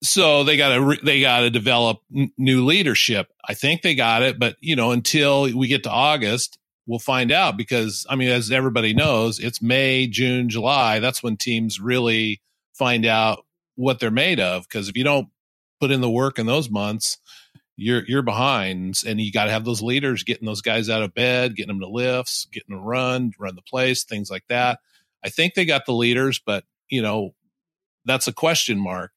S3: so they got to they got to develop n- new leadership. I think they got it, but you know, until we get to August, we'll find out because I mean, as everybody knows, it's May, June, July. That's when teams really find out what they're made of. Because if you don't put in the work in those months, you're you're behind, and you got to have those leaders getting those guys out of bed, getting them to lifts, getting them to run, run the place, things like that. I think they got the leaders, but you know, that's a question mark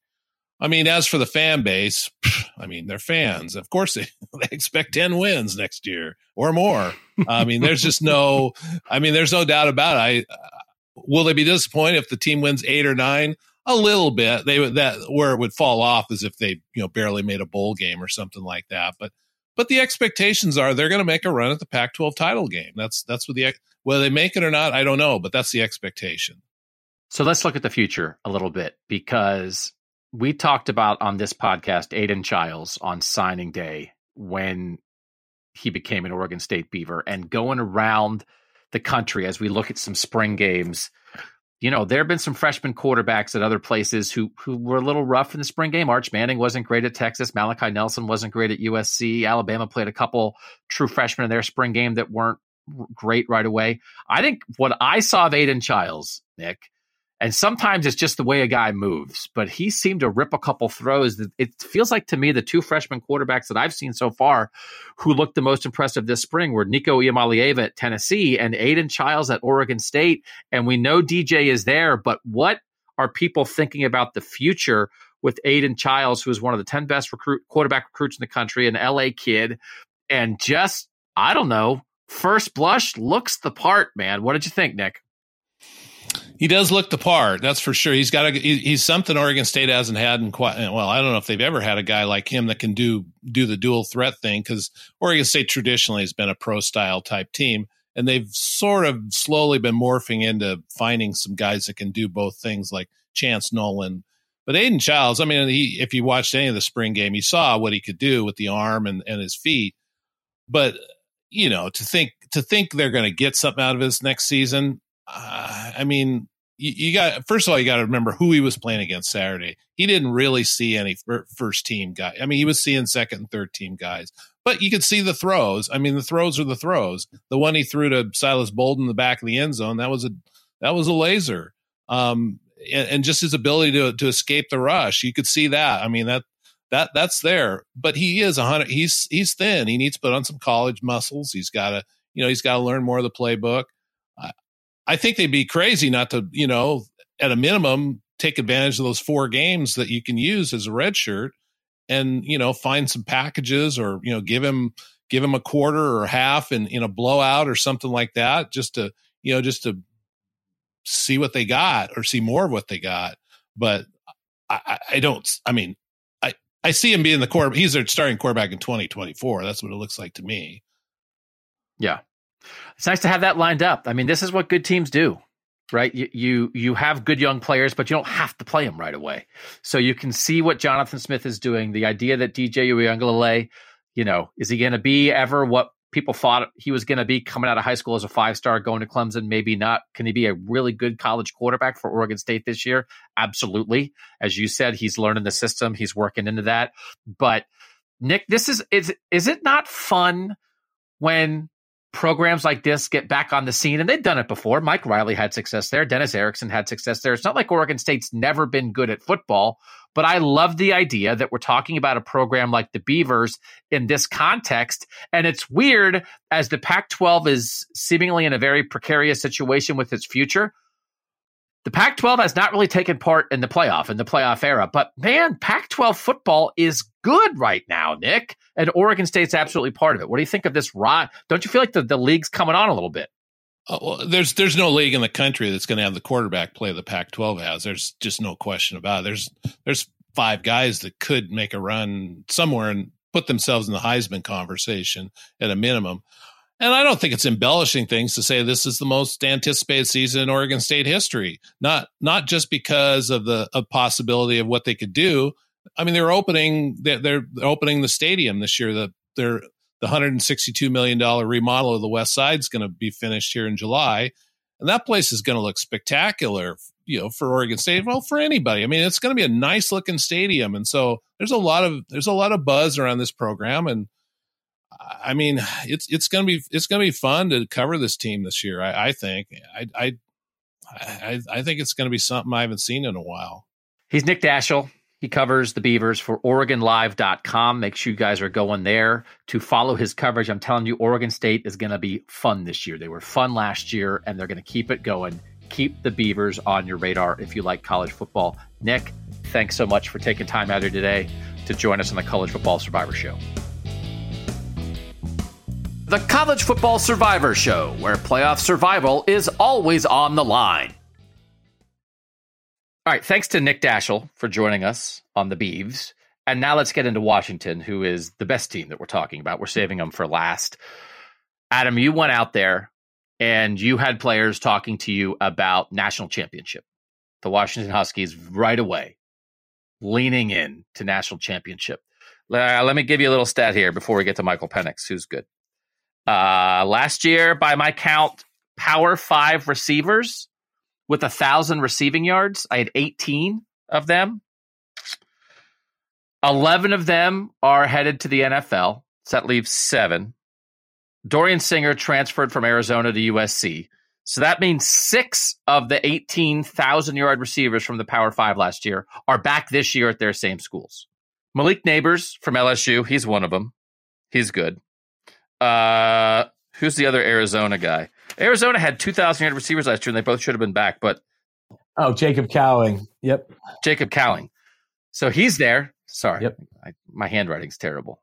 S3: I mean, as for the fan base, I mean, they're fans. Of course, they, [laughs] they expect 10 wins next year or more. I mean, there's just no, I mean, there's no doubt about it. I, uh, will they be disappointed if the team wins eight or nine? A little bit. They would that where it would fall off is if they you know barely made a bowl game or something like that. But but the expectations are they're going to make a run at the Pac-12 title game. That's that's what the whether they make it or not, I don't know, but that's the expectation.
S1: So let's look at the future a little bit because we talked about on this podcast Aidan Chiles on signing day when he became an Oregon State Beaver and going around the country as we look at some spring games. You know, there have been some freshman quarterbacks at other places who who were a little rough in the spring game. Arch Manning wasn't great at Texas. Malachi Nelson wasn't great at USC. Alabama played a couple true freshmen in their spring game that weren't great right away. I think what I saw of Aiden Chiles, Nick, and sometimes it's just the way a guy moves, but he seemed to rip a couple throws. It feels like to me the two freshman quarterbacks that I've seen so far who looked the most impressive this spring were Nico Iamaleava at Tennessee and Aidan Chiles at Oregon State. And we know DJ is there, but what are people thinking about the future with Aidan Chiles, who is one of the 10 best recruit quarterback recruits in the country, an LA kid, and just, I don't know, first blush looks the part, man. What did you think, Nick?
S3: He does look the part, that's for sure. He's got a he's something Oregon State hasn't had in quite well. I don't know if they've ever had a guy like him that can do do the dual threat thing because Oregon State traditionally has been a pro style type team, and they've sort of slowly been morphing into finding some guys that can do both things, like Chance Nolan. But Aidan Chiles, I mean, he, if you watched any of the spring game, you saw what he could do with the arm and, and his feet. But you know, to think to think they're going to get something out of his next season, uh, I mean, you, you, got first of all, you got to remember who he was playing against Saturday. He didn't really see any first team guy. I mean, he was seeing second and third team guys, but you could see the throws. I mean, the throws are the throws. The one he threw to Silas Bolden in the back of the end zone that was a that was a laser. Um, and, and just his ability to to escape the rush, you could see that. I mean that that that's there. But he is a hundred. He's he's thin. He needs to put on some college muscles. He's got to you know he's got to learn more of the playbook. I think they'd be crazy not to, you know, at a minimum, take advantage of those four games that you can use as a red shirt and, you know, find some packages or, you know, give him give him a quarter or half in, in a blowout or something like that, just to, you know, just to see what they got or see more of what they got. But I, I don't. I mean, I I see him being the core. He's their starting quarterback in 2024. That's what it looks like to me.
S1: Yeah, it's nice to have that lined up. I mean, this is what good teams do right? You, you you have good young players, but you don't have to play them right away. So you can see what Jonathan Smith is doing. The idea that DJ Uiagalelei, you know, is he going to be ever what people thought he was going to be coming out of high school as a five star, going to Clemson? Maybe not. Can he be a really good college quarterback for Oregon State this year? Absolutely. As you said, he's learning the system. He's working into that. But Nick, this is is is it not fun when programs like this get back on the scene, and they've done it before. Mike Riley had success there. Dennis Erickson had success there. It's not like Oregon State's never been good at football, but I love the idea that we're talking about a program like the Beavers in this context. And it's weird as the Pac 12 is seemingly in a very precarious situation with its future. The Pac 12 has not really taken part in the playoff, in the playoff era, but man, Pac 12 football is good right now, Nick. And Oregon State's absolutely part of it. What do you think of this rot? Don't you feel like the, the league's coming on a little bit?
S3: Uh, well, there's there's no league in the country that's going to have the quarterback play the Pac-12 has. There's just no question about it. There's there's five guys that could make a run somewhere and put themselves in the Heisman conversation at a minimum. And I don't think it's embellishing things to say this is the most anticipated season in Oregon State history. Not not just because of the of possibility of what they could do. I mean, they're opening they're, opening the stadium this year. The they're the 162 million dollar remodel of the West Side is going to be finished here in July, and that place is going to look spectacular. You know, for Oregon State, well, for anybody. I mean, it's going to be a nice looking stadium, and so there's a lot of there's a lot of buzz around this program, and I mean, it's it's gonna be it's gonna be fun to cover this team this year. I, I think I, I I I think it's gonna be something I haven't seen in a while.
S1: He's Nick Daschel. He covers the Beavers for OregonLive.com. Make sure you guys are going there to follow his coverage. I'm telling you, Oregon State is going to be fun this year. They were fun last year, and they're going to keep it going. Keep the Beavers on your radar if you like college football. Nick, thanks so much for taking time out here today to join us on the College Football Survivor Show the College Football Survivor Show, where playoff survival is always on the line. All right, thanks to Nick Daschel for joining us on the Beavs. And now let's get into Washington, who is the best team that we're talking about. We're saving them for last. Adam, you went out there and you had players talking to you about national championship. The Washington Huskies right away leaning in to national championship. Uh, let me give you a little stat here before we get to Michael Penix, who's good. Uh, last year, by my count, Power Five receivers with a thousand receiving yards. I had 18 of them. 11 of them are headed to the NFL. So that leaves seven. Dorian Singer transferred from Arizona to USC. So that means six of the 18,000 yard receivers from the Power Five last year are back this year at their same schools. Malik Nabers from LSU, he's one of them. He's good. Uh, who's the other Arizona guy? Arizona had 2,000 yard receivers last year, and they both should have been back. But
S2: oh, Jacob Cowing. Yep,
S1: Jacob Cowing. So he's there. Sorry,
S2: yep.
S1: I, my handwriting's terrible.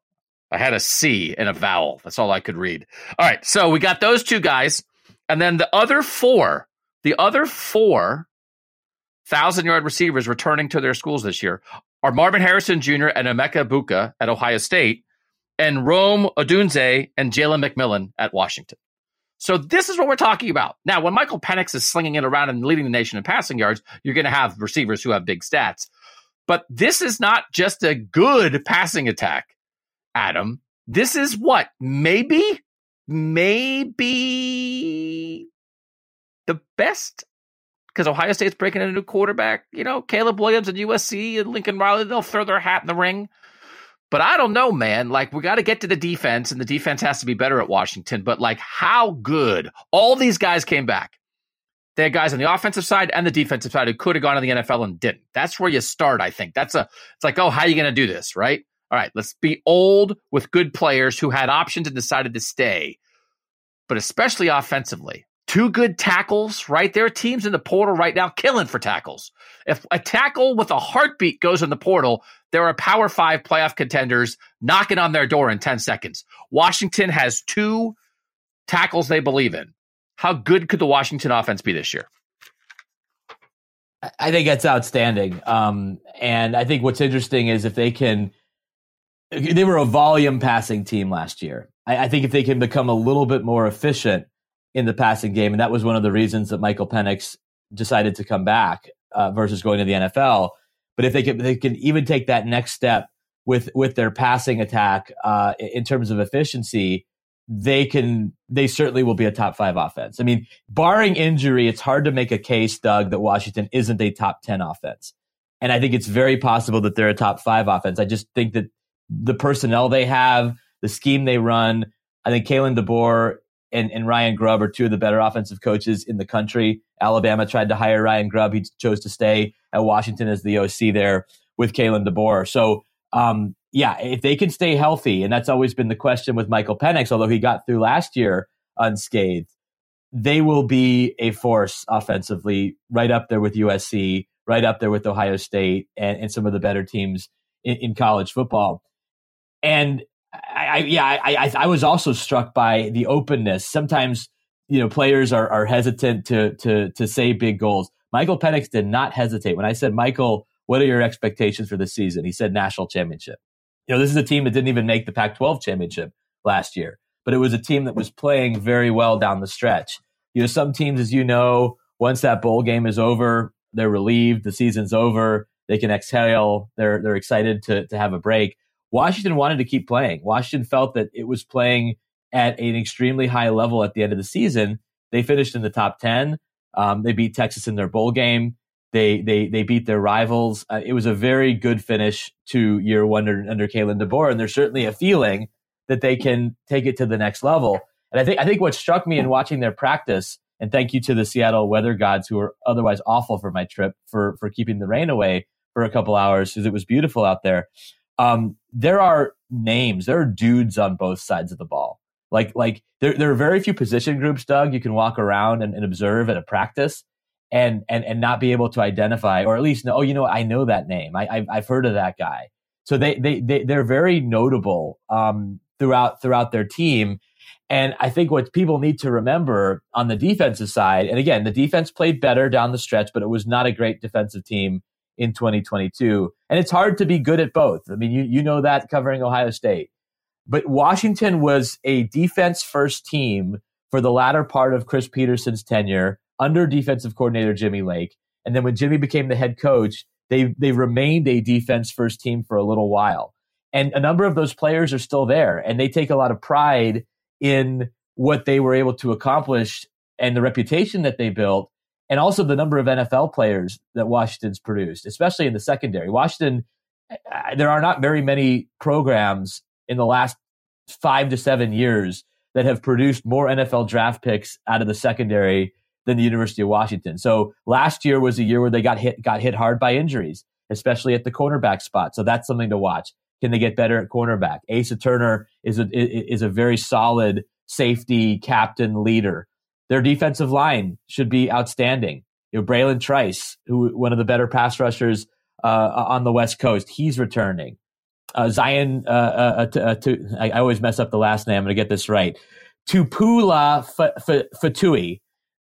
S1: I had a C and a vowel. That's all I could read. All right, so we got those two guys, and then the other four, the other four thousand yard receivers returning to their schools this year are Marvin Harrison Jr. and Emeka Egbuka at Ohio State, and Rome Odunze and Jalen McMillan at Washington. So this is what we're talking about. Now, when Michael Penix is slinging it around and leading the nation in passing yards, you're going to have receivers who have big stats. But this is not just a good passing attack, Adam. This is what? Maybe, maybe the best because Ohio State's breaking in a new quarterback. You know, Caleb Williams and USC and Lincoln Riley, they'll throw their hat in the ring. But I don't know, man. Like, we got to get to the defense, and the defense has to be better at Washington. But, like, how good? All these guys came back. They had guys on the offensive side and the defensive side who could have gone to the NFL and didn't. That's where you start, I think. That's a, it's like, oh, how are you going to do this, right? All right, let's be old with good players who had options and decided to stay, but especially offensively. Two good tackles, right? There are teams in the portal right now killing for tackles. If a tackle with a heartbeat goes in the portal, there are Power Five playoff contenders knocking on their door in 10 seconds. Washington has two tackles they believe in. How good could the Washington offense be this year?
S2: I think that's outstanding. Um, and I think what's interesting is if they can, they were a volume passing team last year. I, I, think if they can become a little bit more efficient in the passing game, and that was one of the reasons that Michael Penix decided to come back uh, versus going to the NFL. But if they can, they can even take that next step with with their passing attack uh, in terms of efficiency, they can they certainly will be a top five offense. I mean, barring injury, it's hard to make a case, Doug, that Washington isn't a top ten offense. And I think it's very possible that they're a top five offense. I just think that the personnel they have, the scheme they run, I think Kalen DeBoer and, and Ryan Grubb are two of the better offensive coaches in the country. Alabama tried to hire Ryan Grubb. He chose to stay at Washington as the OC there with Kalen DeBoer. So um, yeah, if they can stay healthy, and that's always been the question with Michael Penix, although he got through last year unscathed, they will be a force offensively, right up there with USC, right up there with Ohio State, and, and some of the better teams in, in college football. And I, I yeah, I, I, was also struck by the openness. Sometimes you know players are, are hesitant to to to say big goals. Michael Penix did not hesitate when I said, Michael, what are your expectations for the season? He said national championship. You know, this is a team that didn't even make the Pac 12 championship last year, but it was a team that was playing very well down the stretch. You know, some teams, as you know, once that bowl game is over, they're relieved, the season's over, they can exhale, they're, they're excited to, to have a break. Washington wanted to keep playing. Washington felt that it was playing at an extremely high level at the end of the season. They finished in the top 10. Um, they beat Texas in their bowl game. They they they beat their rivals. Uh, it was a very good finish to year one under, under Kalen DeBoer, and there's certainly a feeling that they can take it to the next level. And I think I think what struck me in watching their practice, and thank you to the Seattle weather gods who were otherwise awful for my trip for for keeping the rain away for a couple hours because it was beautiful out there. Um, there are names, there are dudes on both sides of the ball. Like like there there are very few position groups, Doug, you can walk around and, and observe at a practice and and and not be able to identify or at least know oh you know I know that name. I I've, I've heard of that guy. So they they, they they're very notable um, throughout throughout their team. And I think what people need to remember on the defensive side and again the defense played better down the stretch but it was not a great defensive team in 2022 and it's hard to be good at both I mean you you know that covering Ohio State but Washington was a defense first team for the latter part of Chris Petersen's tenure under defensive coordinator Jimmy Lake. And then when Jimmy became the head coach, they they remained a defense first team for a little while. And a number of those players are still there and they take a lot of pride in what they were able to accomplish and the reputation that they built and also the number of NFL players that Washington's produced, especially in the secondary. Washington there are not very many programs in the last 5 to 7 years that have produced more NFL draft picks out of the secondary than the University of Washington. So last year was a year where they got hit got hit hard by injuries, especially at the cornerback spot. So that's something to watch. Can they get better at cornerback? Asa Turner is a is a very solid safety captain leader. Their defensive line should be outstanding. You know, Bralen Trice, who one of the better pass rushers uh, on the West Coast, he's returning. Uh, Zion, uh, uh, uh, uh to, I, I, always mess up the last name. I'm going to get this right. Tupula Fatui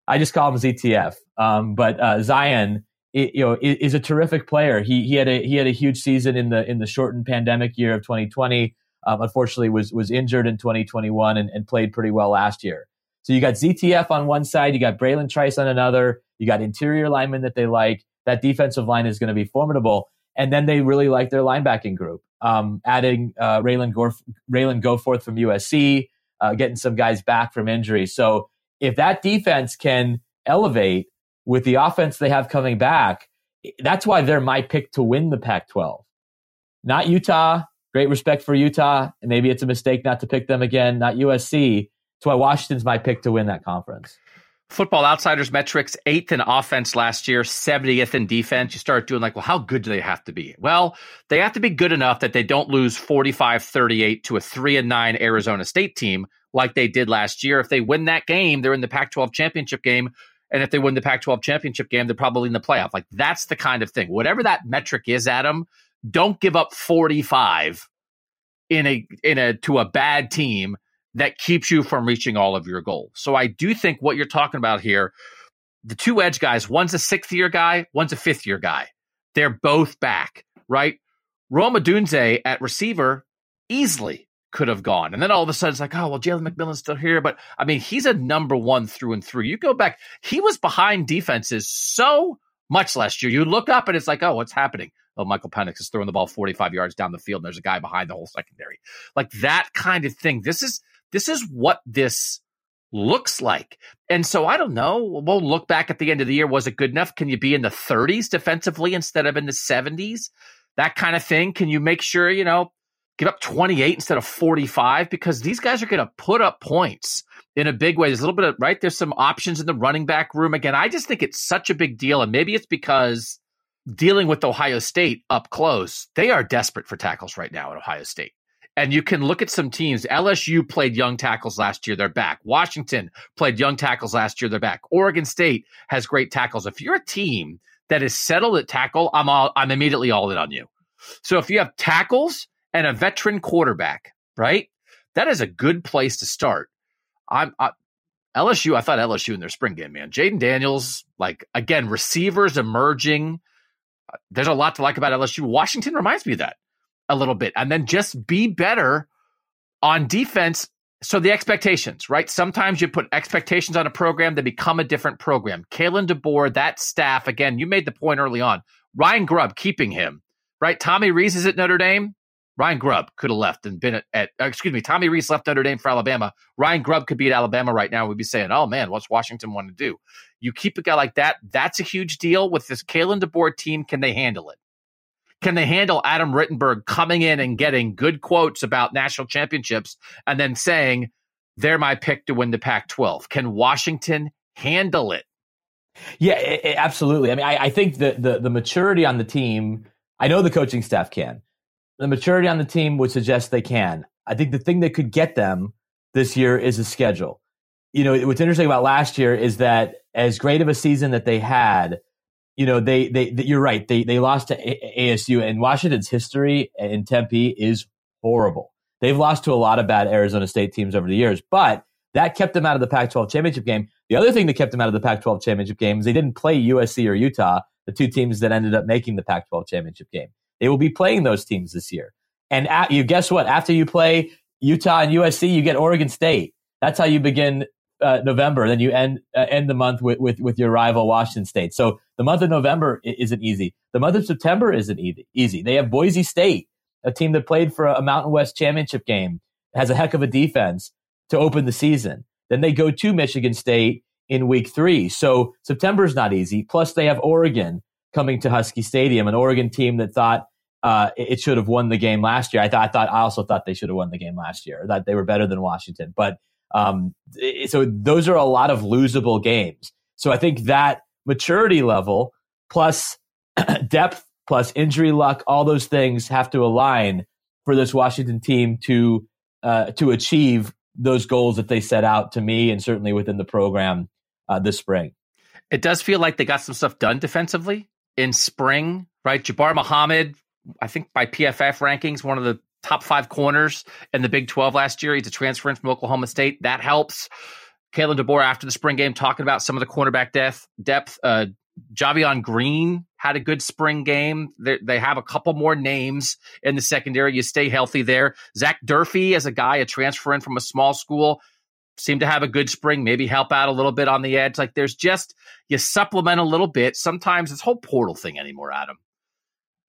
S2: I just call him ZTF. Um, but uh, Zion, it, you know, is, is, a terrific player. He he had a he had a huge season in the in the shortened pandemic year of 2020. Um, unfortunately, was was injured in 2021 and, and played pretty well last year. So you got ZTF on one side, you got Bralen Trice on another, you got interior linemen that they like. That defensive line is going to be formidable. And then they really like their linebacking group, um, adding uh, Ralen, Gorf- Ralen Goforth from USC, uh, getting some guys back from injury. So if that defense can elevate with the offense they have coming back, that's why they're my pick to win the Pac 12. Not Utah. Great respect for Utah. Maybe it's a mistake not to pick them again. Not USC. That's why Washington's my pick to win that conference.
S1: Football Outsiders metrics, eighth in offense last year, 70th in defense. You start doing like, well, how good do they have to be? Well, they have to be good enough that they don't lose 45 38 to a 3 and 9 Arizona State team like they did last year. If they win that game, they're in the Pac 12 championship game. And if they win the Pac 12 championship game, they're probably in the playoff. Like that's the kind of thing. Whatever that metric is, Adam, don't give up 45 in a in a to a bad team that keeps you from reaching all of your goals. So I do think what you're talking about here, the two edge guys, one's a sixth year guy, one's a fifth year guy. They're both back, right? Roma Odunze at receiver easily could have gone. And then all of a sudden it's like, oh, well, Jalen McMillan's still here. But I mean, he's a number one through and through. You go back, he was behind defenses so much last year. You look up and it's like, oh, what's happening? Oh, Michael Penix is throwing the ball 45 yards down the field and there's a guy behind the whole secondary. Like that kind of thing. This is this is what this looks like. And so I don't know. We'll look back at the end of the year. Was it good enough? Can you be in the 30s defensively instead of in the 70s? That kind of thing. Can you make sure, you know, give up 28 instead of 45? Because these guys are going to put up points in a big way. There's a little bit of, right? There's some options in the running back room. Again, I just think it's such a big deal. And maybe it's because dealing with Ohio State up close, they are desperate for tackles right now at Ohio State. And you can look at some teams. LSU played young tackles last year. They're back. Washington played young tackles last year. They're back. Oregon State has great tackles. If you're a team that is settled at tackle, I'm all, I'm immediately all in on you. So if you have tackles and a veteran quarterback, right? That is a good place to start. I'm I, LSU. I thought LSU in their spring game, man. Jayden Daniels, like again, receivers emerging. There's a lot to like about LSU. Washington reminds me of that a little bit, and then just be better on defense. So the expectations, right? Sometimes you put expectations on a program, they become a different program. Kalen DeBoer, that staff, again, you made the point early on. Ryan Grubb keeping him, right? Tommy Rees is at Notre Dame. Ryan Grubb could have left and been at, at uh, excuse me, Tommy Rees left Notre Dame for Alabama. Ryan Grubb could be at Alabama right now. We'd be saying, oh man, what's Washington want to do? You keep a guy like that. That's a huge deal with this Kalen DeBoer team. Can they handle it? Can they handle Adam Rittenberg coming in and getting good quotes about national championships and then saying, they're my pick to win the Pac 12? Can Washington handle it?
S2: Yeah, it, it, absolutely. I mean, I, I think the, the, the maturity on the team, I know the coaching staff can. The maturity on the team would suggest they can. I think the thing that could get them this year is a schedule. You know, what's interesting about last year is that as great of a season that they had, you know, they, they, they you're right. They, they lost to a- ASU and Washington's history in Tempe is horrible. They've lost to a lot of bad Arizona State teams over the years, but that kept them out of the Pac 12 championship game. The other thing that kept them out of the Pac 12 championship game is they didn't play USC or Utah, the two teams that ended up making the Pac 12 championship game. They will be playing those teams this year. And at, you guess what? After you play Utah and USC, you get Oregon State. That's how you begin uh, November. Then you end uh, end the month with, with with your rival Washington State. So the month of November isn't easy. The month of September isn't easy. Easy. They have Boise State, a team that played for a Mountain West championship game, has a heck of a defense to open the season. Then they go to Michigan State in week three. So September is not easy. Plus they have Oregon coming to Husky Stadium, an Oregon team that thought uh, it should have won the game last year. I thought, I thought, I also thought they should have won the game last year. That they were better than Washington, but um, so those are a lot of losable games. So I think that maturity level plus [clears throat] depth plus injury luck, all those things have to align for this Washington team to uh, to achieve those goals that they set out to me and certainly within the program uh, this spring.
S1: It does feel like they got some stuff done defensively in spring, right? Jabbar Muhammad, I think by PFF rankings, one of the top five corners in the Big 12 last year. He's a transfer in from Oklahoma State. That helps. Kalen DeBoer after the spring game talking about some of the cornerback depth. depth. Uh, Javion Green had a good spring game. They, they, have a couple more names in the secondary. You stay healthy there. Zach Durfee, as a guy, a transfer in from a small school, seemed to have a good spring. Maybe help out a little bit on the edge. Like there's just you supplement a little bit. Sometimes this whole portal thing anymore, Adam.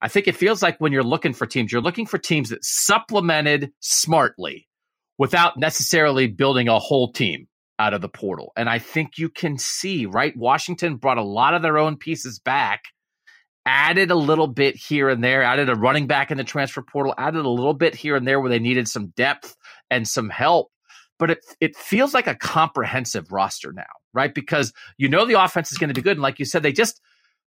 S1: I think it feels like when you're looking for teams, you're looking for teams that supplemented smartly without necessarily building a whole team out of the portal. And I think you can see, right? Washington brought a lot of their own pieces back, added a little bit here and there, added a running back in the transfer portal, added a little bit here and there where they needed some depth and some help. But it it feels like a comprehensive roster now, right? Because you know the offense is going to be good. And like you said, they just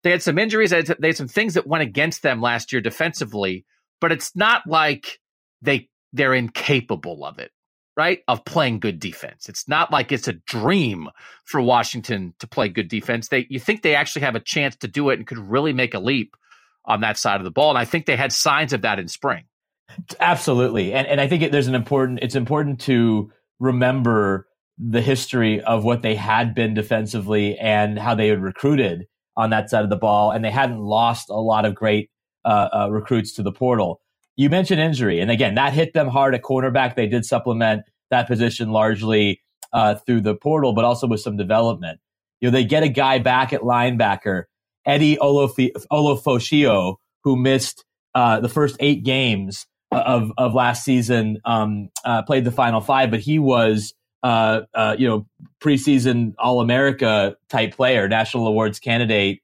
S1: they had some injuries. They had, some things that went against them last year defensively, but it's not like they they're incapable of it, right? Of playing good defense. It's not like it's a dream for Washington to play good defense. They you think they actually have a chance to do it and could really make a leap on that side of the ball. And I think they had signs of that in spring.
S2: Absolutely, and and I think it, there's an important. It's important to remember the history of what they had been defensively and how they had recruited on that side of the ball, and they hadn't lost a lot of great uh, uh, recruits to the portal. You mentioned injury, and again, that hit them hard at cornerback. They did supplement that position largely uh, through the portal, but also with some development. You know, they get a guy back at linebacker, Eddie Ulofoshio, who missed uh, the first eight games of of last season, um, uh, played the final five, but he was uh, uh, you know preseason All America type player, national awards candidate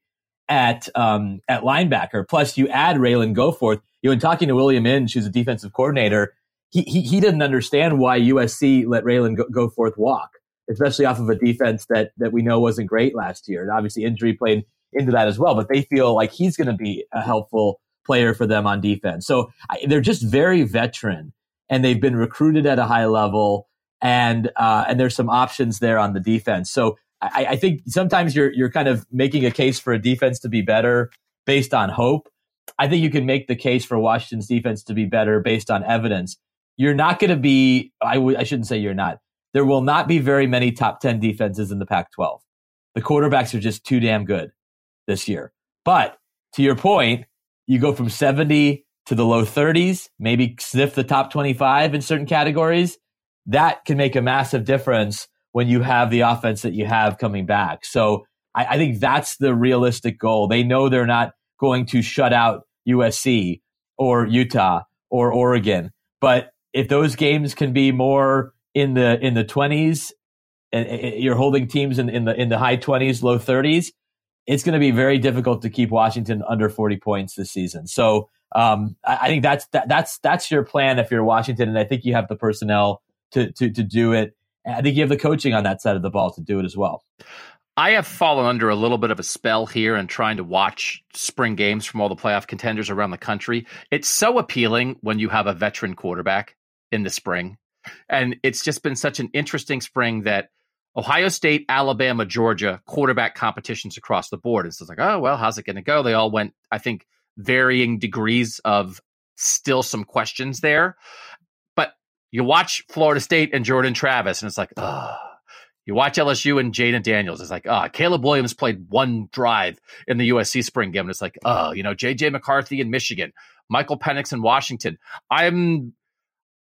S2: at um, at linebacker. Plus, you add Ralen Goforth. You know, in talking to William Inge, who's a defensive coordinator, he he, he didn't understand why USC let Ralen go, Goforth walk, especially off of a defense that that we know wasn't great last year, and obviously injury played into that as well. But they feel like he's going to be a helpful player for them on defense. So I, they're just very veteran and they've been recruited at a high level and uh, and there's some options there on the defense. So I, I, think sometimes you're you're kind of making a case for a defense to be better based on hope. I think you can make the case for Washington's defense to be better based on evidence. You're not going to be. I w- I shouldn't say you're not. There will not be very many top ten defenses in the Pac-12. The quarterbacks are just too damn good this year. But to your point, you go from 70 to the low 30s, maybe sniff the top 25 in certain categories. That can make a massive difference when you have the offense that you have coming back. So I, I think that's the realistic goal. They know they're not going to shut out USC or Utah or Oregon, but if those games can be more in the in the 20s, and eh, eh, eh, you're holding teams in, in the in the high 20s, low 30s, it's going to be very difficult to keep Washington under 40 points this season. So um, I, I, think that's that, that's that's your plan if you're Washington, and I think you have the personnel to to to do it. I think you have the coaching on that side of the ball to do it as well.
S1: I have fallen under a little bit of a spell here and trying to watch spring games from all the playoff contenders around the country. It's so appealing when you have a veteran quarterback in the spring. And it's just been such an interesting spring that Ohio State, Alabama, Georgia quarterback competitions across the board. And so it's like, oh, well, how's it going to go? They all went, I think, varying degrees of still some questions there. You watch Florida State and Jordan Travis, and it's like, oh. You watch LSU and Jayden Daniels. It's like, oh, Caleb Williams played one drive in the USC spring game. And it's like, oh, you know, JJ McCarthy in Michigan, Michael Penix in Washington. I'm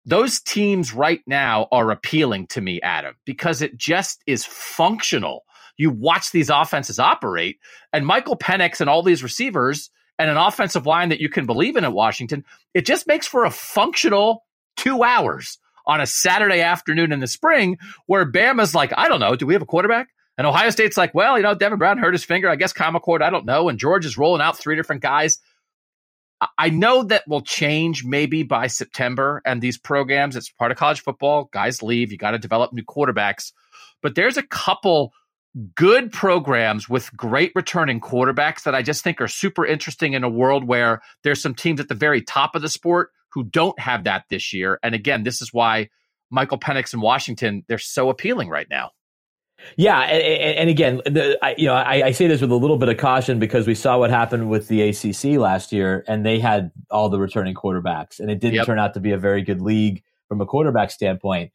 S1: those teams right now are appealing to me, Adam, because it just is functional. You watch these offenses operate, and Michael Penix and all these receivers and an offensive line that you can believe in at Washington, it just makes for a functional two hours on a Saturday afternoon in the spring where Bama's like, I don't know, do we have a quarterback? And Ohio State's like, well, you know, Devin Brown hurt his finger. I guess Kyle McCord, I don't know. And George is rolling out three different guys. I know that will change maybe by September. And these programs, it's part of college football. Guys leave. You got to develop new quarterbacks. But there's a couple good programs with great returning quarterbacks that I just think are super interesting in a world where there's some teams at the very top of the sport who don't have that this year. And again, this is why Michael Penix in Washington, they're so appealing right now.
S2: Yeah, and, and again, the, I, you know, I, I, say this with a little bit of caution because we saw what happened with the ACC last year, and they had all the returning quarterbacks, and it didn't yep. turn out to be a very good league from a quarterback standpoint.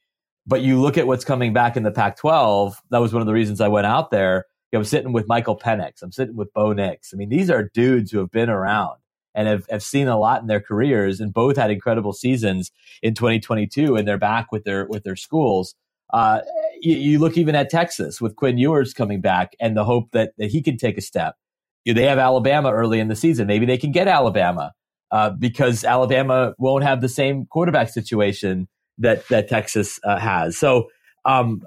S2: But you look at what's coming back in the Pac-12. That was one of the reasons I went out there. You know, I'm sitting with Michael Penix. I'm sitting with Bo Nix. I mean, these are dudes who have been around and have, have seen a lot in their careers, and both had incredible seasons in 2022, and they're back with their with their schools. Uh, you, you, look even at Texas with Quinn Ewers coming back and the hope that, that he can take a step. They have Alabama early in the season. Maybe they can get Alabama uh, because Alabama won't have the same quarterback situation that that Texas uh, has. So, um,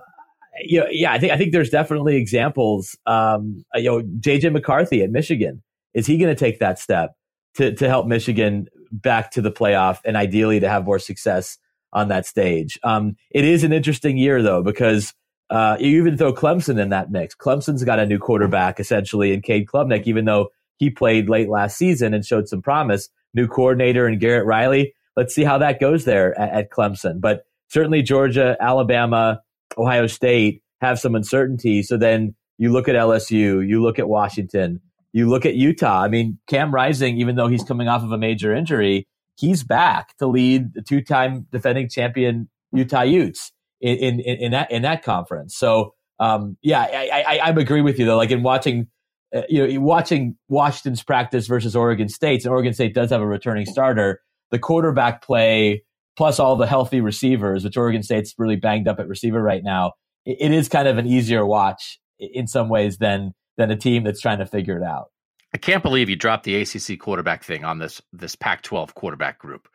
S2: you know, yeah, I think I think there's definitely examples. Um, you know, JJ McCarthy at Michigan is he going to take that step to to help Michigan back to the playoff and ideally to have more success on that stage. Um, it is an interesting year though because uh, you even throw Clemson in that mix. Clemson's got a new quarterback essentially in Cade Klubnik, even though he played late last season and showed some promise. New coordinator and Garrett Riley. Let's see how that goes there at, at Clemson. But certainly Georgia, Alabama, Ohio State have some uncertainty. So then you look at LSU, you look at Washington, you look at Utah. I mean, Cam Rising, even though he's coming off of a major injury, he's back to lead the two-time defending champion Utah Utes. in in, in that in that conference. So um, yeah, I, I, I agree with you though. Like in watching, uh, you know, watching Washington's practice versus Oregon State's, and Oregon State does have a returning starter. The quarterback play plus all the healthy receivers, which Oregon State's really banged up at receiver right now. it, it is kind of an easier watch in some ways than than a team that's trying to figure it out.
S1: I can't believe you dropped the ACC quarterback thing on this this Pac-12 quarterback group.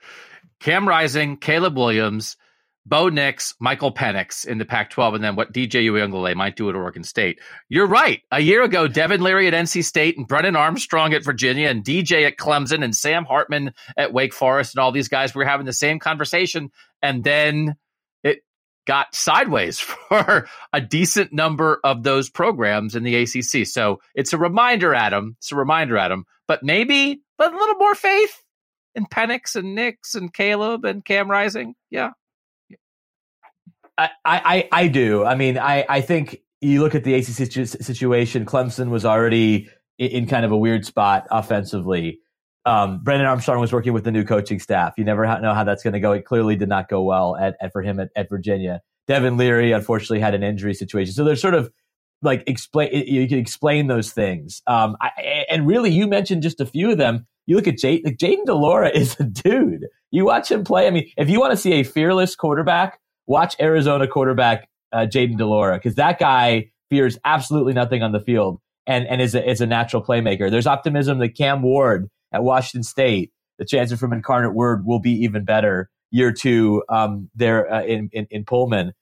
S1: Cam Rising, Caleb Williams, Bo Nix, Michael Penix in the Pac 12, and then what DJ Uiagalelei might do at Oregon State. You're right. A year ago, Devin Leary at NC State and Brennan Armstrong at Virginia and DJ at Clemson and Sam Hartman at Wake Forest and all these guys were having the same conversation. And then got sideways [laughs] for a decent number of those programs in the ACC. So it's a reminder, Adam. It's a reminder, Adam. But maybe but a little more faith in Penix and Nix and Caleb and Cam Rising. Yeah.
S2: I, I, I do. I mean, I, I think you look at the ACC situation. Clemson was already in kind of a weird spot offensively. Um, Armstrong was working with the new coaching staff. You never know how that's going to go. It clearly did not go well at, at for him at, at, Virginia. Devin Leary unfortunately had an injury situation. So there's sort of like explain. You can explain those things. Um, I, and really, you mentioned just a few of them. You look at Jay, like Jayden de Laura [laughs] is a dude. You watch him play. I mean, if you want to see a fearless quarterback watch Arizona quarterback uh, Jayden de Laura because that guy fears absolutely nothing on the field and, and is, a, is a natural playmaker. There's optimism that Cam Ward at Washington State, the chances from Incarnate Word will be even better year two um, there uh, in, in, in Pullman.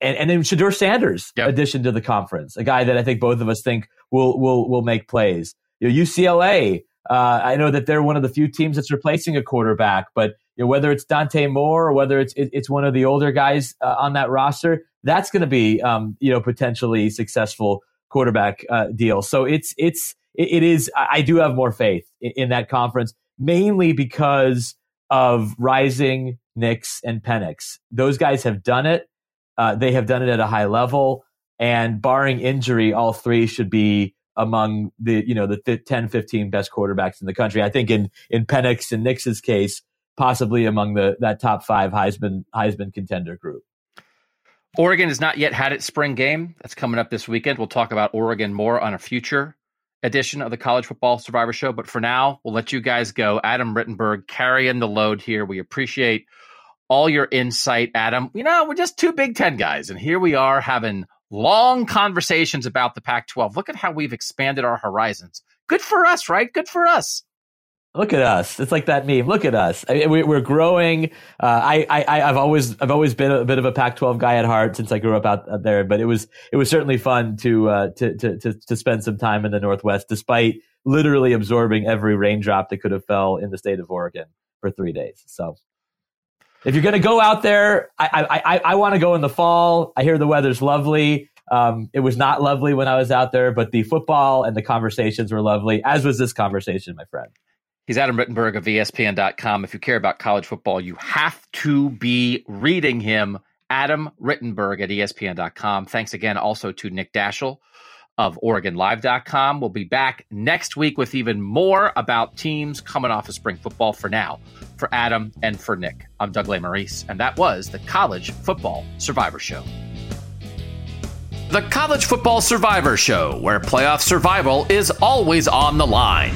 S2: And, and then Shedeur Sanders yep. addition to the conference, a guy that I think both of us think will will will make plays. You know, UCLA, uh, I know that they're one of the few teams that's replacing a quarterback, but you know, whether it's Dante Moore or whether it's it, it's one of the older guys uh, on that roster, that's going to be um, you know potentially successful quarterback uh, deal. So it's it's it, it is. I do have more faith in, in, that conference, mainly because of Rising, Nix, and Penix. Those guys have done it. Uh, they have done it at a high level, and barring injury, all three should be among the you know the 10, 15 best quarterbacks in the country. I think in in Penix and Nix's case, possibly among the that top five Heisman Heisman contender group.
S1: Oregon has not yet had its spring game. That's coming up this weekend. We'll talk about Oregon more on a future edition of the College Football Survivor Show. But for now, we'll let you guys go. Adam Rittenberg carrying the load here. We appreciate all your insight, Adam. You know, we're just two Big Ten guys, and here we are having long conversations about the Pac 12. Look at how we've expanded our horizons. Good for us, right? Good for us.
S2: Look at us! It's like that meme. Look at us. I we, are growing. Uh, I, I, I've always, I've always been a bit of a Pac-12 guy at heart since I grew up out, out there. But it was, it was certainly fun to, uh, to, to, to, to spend some time in the Northwest, despite literally absorbing every raindrop that could have fell in the state of Oregon for three days. So, if you're going to go out there, I, I, I, I want to go in the fall. I hear the weather's lovely. Um, it was not lovely when I was out there, but the football and the conversations were lovely, as was this conversation, my friend.
S1: He's Adam Rittenberg of ESPN.com. If you care about college football, you have to be reading him, Adam Rittenberg at ESPN.com. Thanks again also to Nick Daschel of OregonLive.com. We'll be back next week with even more about teams coming off of spring football. For now, for Adam and for Nick, I'm Doug Lesmerises, and that was the College Football Survivor Show. The College Football Survivor Show, where playoff survival is always on the line.